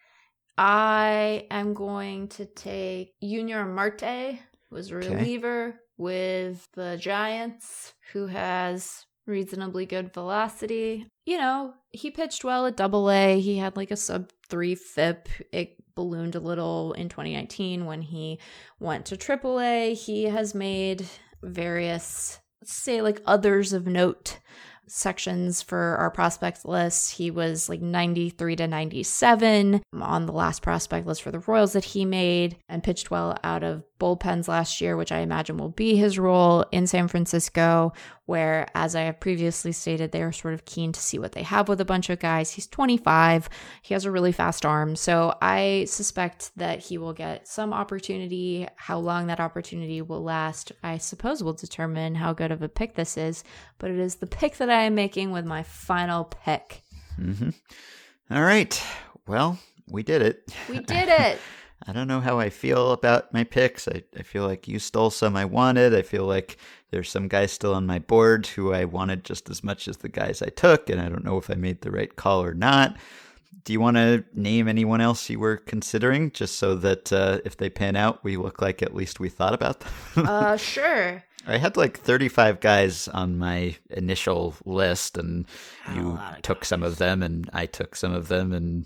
Speaker 2: I am going to take Yunior Marte, was a reliever okay. with the Giants, who has reasonably good velocity. You know, he pitched well at double A. He had like a sub three FIP. It ballooned a little in 2019 when he went to triple A. He has made various, let's say, like others of note sections for our prospect list. He was like 93 to 97 on the last prospect list for the Royals that he made and pitched well out of bullpens last year, which I imagine will be his role in San Francisco, where, as I have previously stated, they are sort of keen to see what they have with a bunch of guys. He's 25, he has a really fast arm. So I suspect that he will get some opportunity. How long that opportunity will last, I suppose, will determine how good of a pick this is. But it is the pick that I am making with my final pick.
Speaker 3: Mm-hmm. All right. Well, we did it.
Speaker 2: We did it.
Speaker 3: I don't know how I feel about my picks. I, I feel like you stole some I wanted. I feel like there's some guys still on my board who I wanted just as much as the guys I took, and I don't know if I made the right call or not. Do you want to name anyone else you were considering, just so that uh, if they pan out, we look like at least we thought about them?
Speaker 2: uh, sure.
Speaker 3: I had like 35 guys on my initial list, and you took guys. some of them, and I took some of them, and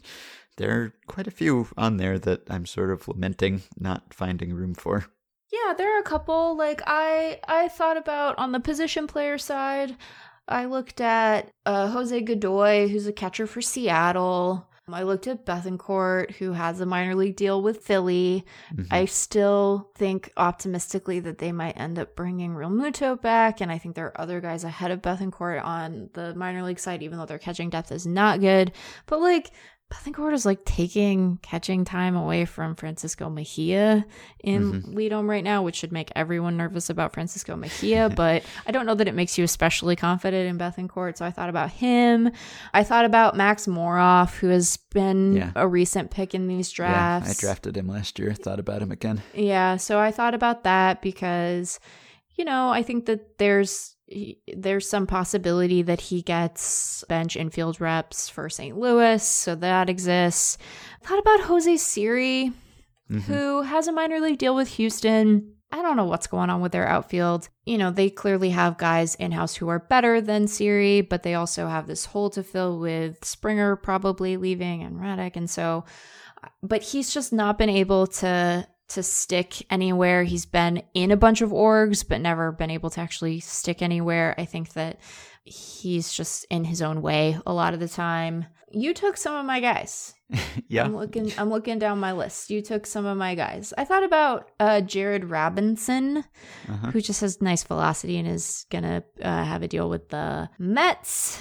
Speaker 3: there are quite a few on there that I'm sort of lamenting not finding room for.
Speaker 2: Yeah, there are a couple. Like I, I thought about on the position player side. I looked at uh, Jose Godoy, who's a catcher for Seattle. I looked at Bethancourt, who has a minor league deal with Philly. Mm-hmm. I still think optimistically that they might end up bringing Realmuto back, and I think there are other guys ahead of Bethancourt on the minor league side, even though their catching depth is not good. But like Bethancourt is like taking catching time away from Francisco Mejia in mm-hmm. LIDOM right now, which should make everyone nervous about Francisco Mejia. but I don't know that it makes you especially confident in Bethancourt. So I thought about him. I thought about Max Moroff, who has been yeah. a recent pick in these drafts.
Speaker 3: Yeah, I drafted him last year. Thought about him again.
Speaker 2: Yeah, so I thought about that because, you know, I think that there's he, there's some possibility that he gets bench infield reps for St. Louis, so that exists. Thought about Jose Siri, mm-hmm. who has a minor league deal with Houston. I don't know what's going on with their outfield. You know, they clearly have guys in house who are better than Siri, but they also have this hole to fill with Springer probably leaving and Reddick. And so, but he's just not been able to to stick anywhere. He's been in a bunch of orgs, but never been able to actually stick anywhere. I think that he's just in his own way a lot of the time. You took some of my guys.
Speaker 3: yeah.
Speaker 2: I'm looking I'm looking down my list. You took some of my guys. I thought about uh, Jared Robinson, uh-huh. who just has nice velocity and is going to uh, have a deal with the Mets.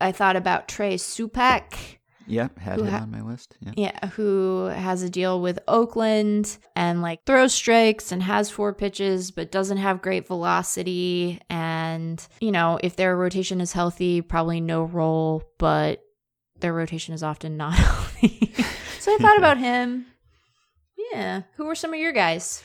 Speaker 2: I thought about Trey Supak.
Speaker 3: Yeah, had him ha- on my list. Yeah.
Speaker 2: yeah, who has a deal with Oakland and like throws strikes and has four pitches, but doesn't have great velocity. And, you know, if their rotation is healthy, probably no role, but their rotation is often not healthy. so I thought about him. Yeah. Who were some of your guys?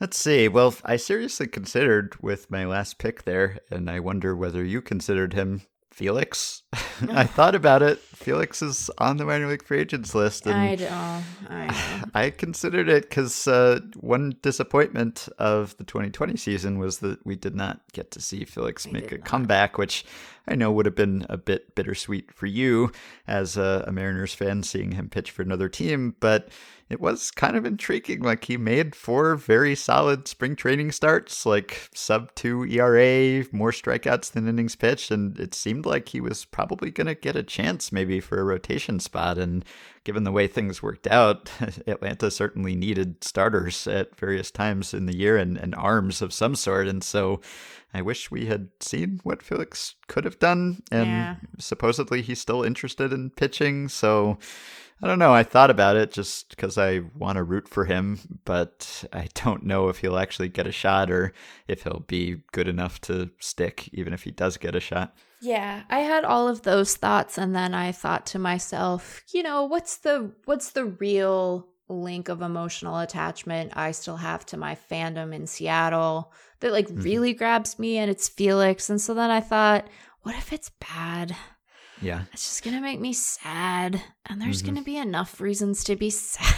Speaker 3: Let's see. Well, I seriously considered with my last pick there, and I wonder whether you considered him Felix. I thought about it. Felix is on the minor league free agents list. And
Speaker 2: I know. I, know.
Speaker 3: I considered it because uh, one disappointment of the 2020 season was that we did not get to see Felix make a not. comeback, which I know would have been a bit bittersweet for you as a, a Mariners fan seeing him pitch for another team. But it was kind of intriguing. Like he made four very solid spring training starts, like sub two ERA, more strikeouts than innings pitched, and it seemed like he was probably going to get a chance maybe for a rotation spot. And given the way things worked out, Atlanta certainly needed starters at various times in the year and, and arms of some sort. And so I wish we had seen what Felix could have done. And yeah. supposedly he's still interested in pitching. So I don't know. I thought about it just because I want to root for him, but I don't know if he'll actually get a shot or if he'll be good enough to stick, even if he does get a shot.
Speaker 2: Yeah, I had all of those thoughts, and then I thought to myself, you know, what's the what's the real link of emotional attachment I still have to my fandom in Seattle that like mm-hmm. really grabs me, and it's Felix. And so then I thought, what if it's bad?
Speaker 3: Yeah.
Speaker 2: It's just going to make me sad. And there's mm-hmm. going to be enough reasons to be sad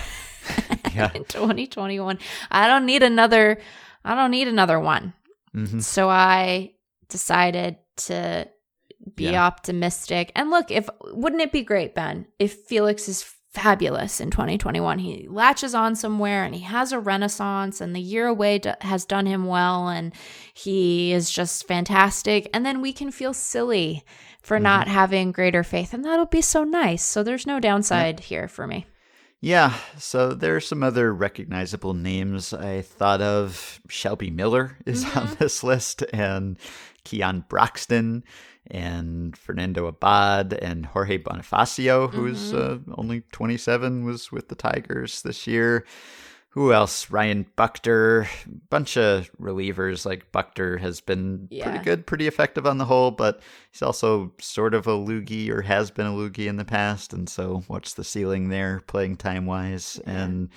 Speaker 2: yeah. in 2021. I don't need another I don't need another one. Mm-hmm. So I decided to be yeah. optimistic. And look, if wouldn't it be great, Ben, if Felix is fabulous in 2021. He latches on somewhere and he has a renaissance, and the year away d- has done him well, and he is just fantastic. And then we can feel silly for mm-hmm. not having greater faith, and that'll be so nice. So there's no downside here for me.
Speaker 3: Yeah, so there are some other recognizable names I thought of. Shelby Miller is mm-hmm. on this list, and Keon Broxton, and Fernando Abad, and Jorge Bonifacio, who's mm-hmm. uh, only 27, was with the Tigers this year who else? Ryan Buchter, bunch of relievers. Like Buchter has been yeah. pretty good, pretty effective on the whole, but he's also sort of a loogie or has been a loogie in the past. And so, what's the ceiling there, playing time wise? Yeah. And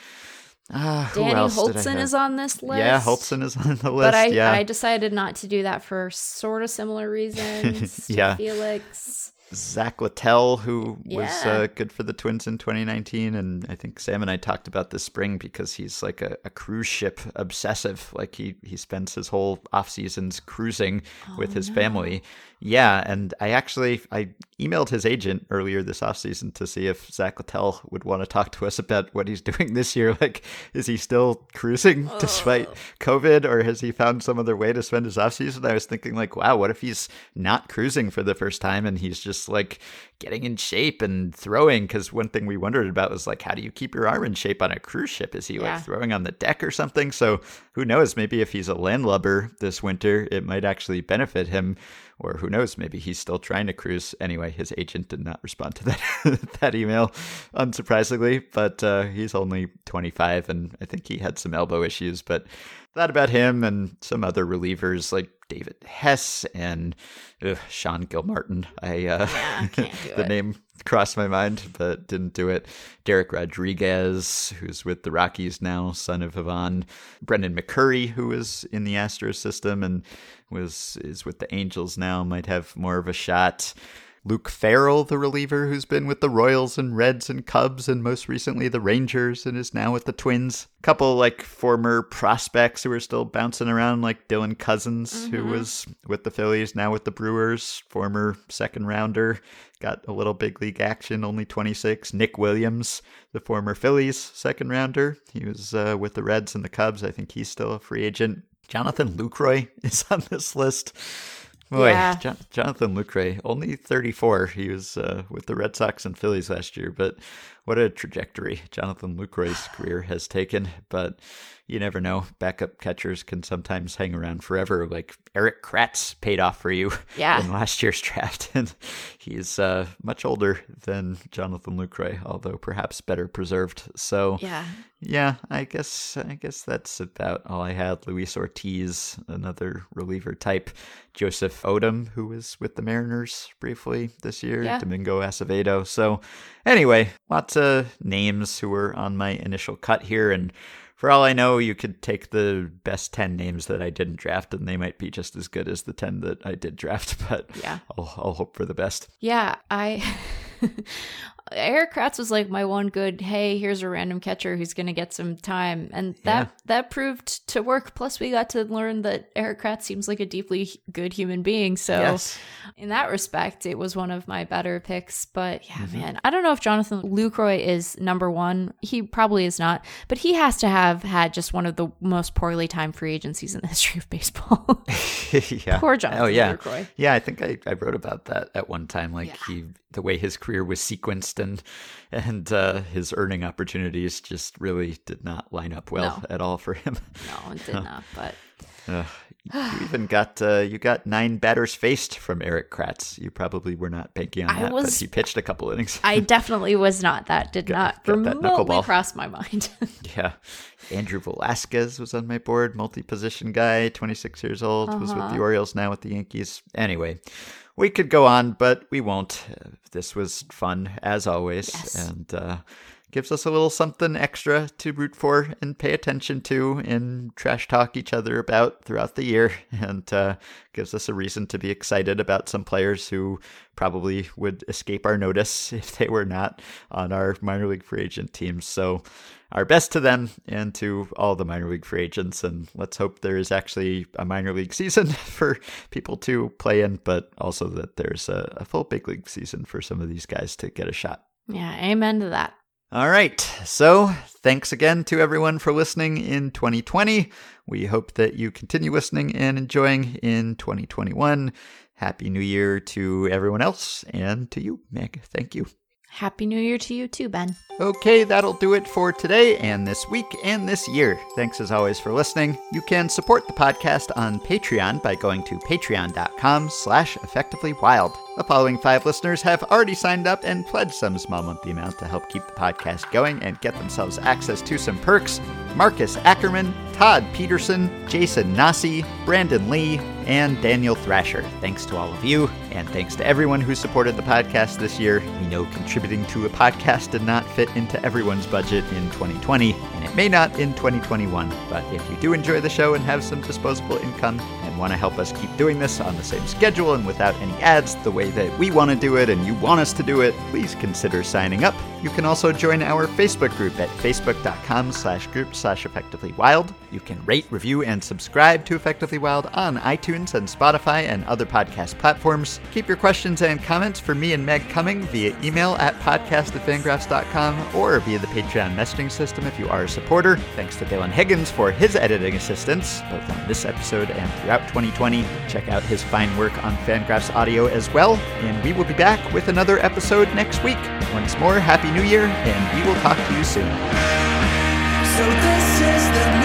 Speaker 3: uh,
Speaker 2: Danny Hultzen is on this list.
Speaker 3: Yeah, Hultzen is on the list.
Speaker 2: But I,
Speaker 3: yeah.
Speaker 2: I decided not to do that for sort of similar reasons. yeah, Felix.
Speaker 3: Zach Littell, who yeah. was uh, good for the Twins in 2019. And I think Sam and I talked about this spring because he's like a, a cruise ship obsessive. Like he, he spends his whole off seasons cruising oh, with his no. family. Yeah, and I actually I emailed his agent earlier this offseason to see if Zach Littell would want to talk to us about what he's doing this year. Like, is he still cruising oh. despite COVID, or has he found some other way to spend his offseason? I was thinking, like, wow, what if he's not cruising for the first time and he's just like getting in shape and throwing? Because one thing we wondered about was like, how do you keep your arm in shape on a cruise ship? Is he yeah. like throwing on the deck or something? So who knows? Maybe if he's a landlubber this winter, it might actually benefit him or who knows, maybe he's still trying to cruise. Anyway, his agent did not respond to that that email, unsurprisingly. But uh, he's only 25, and I think he had some elbow issues. But that about him and some other relievers like David Hess and ugh, Sean Gilmartin. I uh,
Speaker 2: yeah,
Speaker 3: the
Speaker 2: it.
Speaker 3: name crossed my mind, but didn't do it. Dereck Rodriguez, who's with the Rockies now, son of Ivan. Brendan McCurry, who is in the Astros system and was is with the Angels now, might have more of a shot. Luke Farrell, the reliever who's been with the Royals and Reds and Cubs and most recently the Rangers and is now with the Twins. A couple like former prospects who are still bouncing around, like Dylan Cozens, mm-hmm. who was with the Phillies, now with the Brewers, former second rounder, got a little big league action, only 26. Nick Williams, the former Phillies second rounder, he was uh, with the Reds and the Cubs. I think he's still a free agent. Jonathan Lucroy is on this list. Boy, yeah. John, Jonathan Lucroy, only 34. He was uh, with the Red Sox and Phillies last year, but what a trajectory Jonathan Lucroy's career has taken. But you never know. Backup catchers can sometimes hang around forever. Like Erik Kratz paid off for you
Speaker 2: yeah.
Speaker 3: in last year's draft. And he's uh, much older than Jonathan Lucroy, although perhaps better preserved. So
Speaker 2: yeah.
Speaker 3: Yeah, I guess I guess that's about all I had. Luis Ortiz, another reliever type. Joseph Odom, who was with the Mariners briefly this year. Yeah. Domingo Acevedo. So anyway, lots of names who were on my initial cut here and for all I know, you could take the best 10 names that I didn't draft and they might be just as good as the 10 that I did draft, but
Speaker 2: yeah.
Speaker 3: I'll, I'll hope for the best.
Speaker 2: Yeah, I Erik Kratz was like my one good, hey, here's a random catcher who's going to get some time. And that yeah. that proved to work. Plus, we got to learn that Erik Kratz seems like a deeply good human being. So, yes. in that respect, it was one of my better picks. But yeah, mm-hmm. man, I don't know if Jonathan Lucroy is number one. He probably is not, but he has to have had just one of the most poorly timed free agencies in the history of baseball.
Speaker 3: yeah.
Speaker 2: Poor Jonathan
Speaker 3: oh, yeah.
Speaker 2: Lucroy.
Speaker 3: Yeah, I think I, I wrote about that at one time. Like, yeah. he the way his career was sequenced and and uh, his earning opportunities just really did not line up well no. at all for him.
Speaker 2: No, it did not. But
Speaker 3: uh, you even got uh, you got nine batters faced from Erik Kratz. You probably were not banking on that, was, but he pitched a couple innings.
Speaker 2: I definitely was not. That did got, not got remotely cross my mind.
Speaker 3: yeah, Andrew Velazquez was on my board, multi-position guy, 26 years old, uh-huh. was with the uh-huh. Orioles, now with the Yankees. Anyway, we could go on, but we won't. This was fun as always,
Speaker 2: yes.
Speaker 3: and uh, gives us a little something extra to root for and pay attention to and trash talk each other about throughout the year, and uh, gives us a reason to be excited about some players who probably would escape our notice if they were not on our minor league free agent teams. So our best to them and to all the minor league free agents. And let's hope there is actually a minor league season for people to play in, but also that there's a, a full big league season for some of these guys to get a shot.
Speaker 2: Yeah, amen to that.
Speaker 3: All right. So thanks again to everyone for listening in 2020. We hope that you continue listening and enjoying in 2021. Happy New Year to everyone else and to you, Meg. Thank you.
Speaker 2: Happy New Year to you too, Ben.
Speaker 3: Okay, that'll do it for today and this week and this year. Thanks as always for listening. You can support the podcast on Patreon by going to patreon.com slash effectivelywild. The following five listeners have already signed up and pledged some small monthly amount to help keep the podcast going and get themselves access to some perks. Marcus Ackerman, Todd Peterson, Jason Nasi, Brandon Lee, and Daniel Thrasher. Thanks to all of you, and thanks to everyone who supported the podcast this year. We know contributing to a podcast did not fit into everyone's budget in 2020, and it may not in 2021. But if you do enjoy the show and have some disposable income want to help us keep doing this on the same schedule and without any ads, the way that we want to do it and you want us to do it, please consider signing up. You can also join our Facebook group at facebook.com slash group slash effectively wild. You can rate, review, and subscribe to Effectively Wild on iTunes and Spotify and other podcast platforms. Keep your questions and comments for me and Meg coming via email at podcast at fangraphs.com or via the Patreon messaging system if you are a supporter. Thanks to Dylan Higgins for his editing assistance, both on this episode and throughout 2020. Check out his fine work on Fangraphs Audio as well, and we will be back with another episode next week. Once more, Happy New Year, and we will talk to you soon.
Speaker 4: So this is the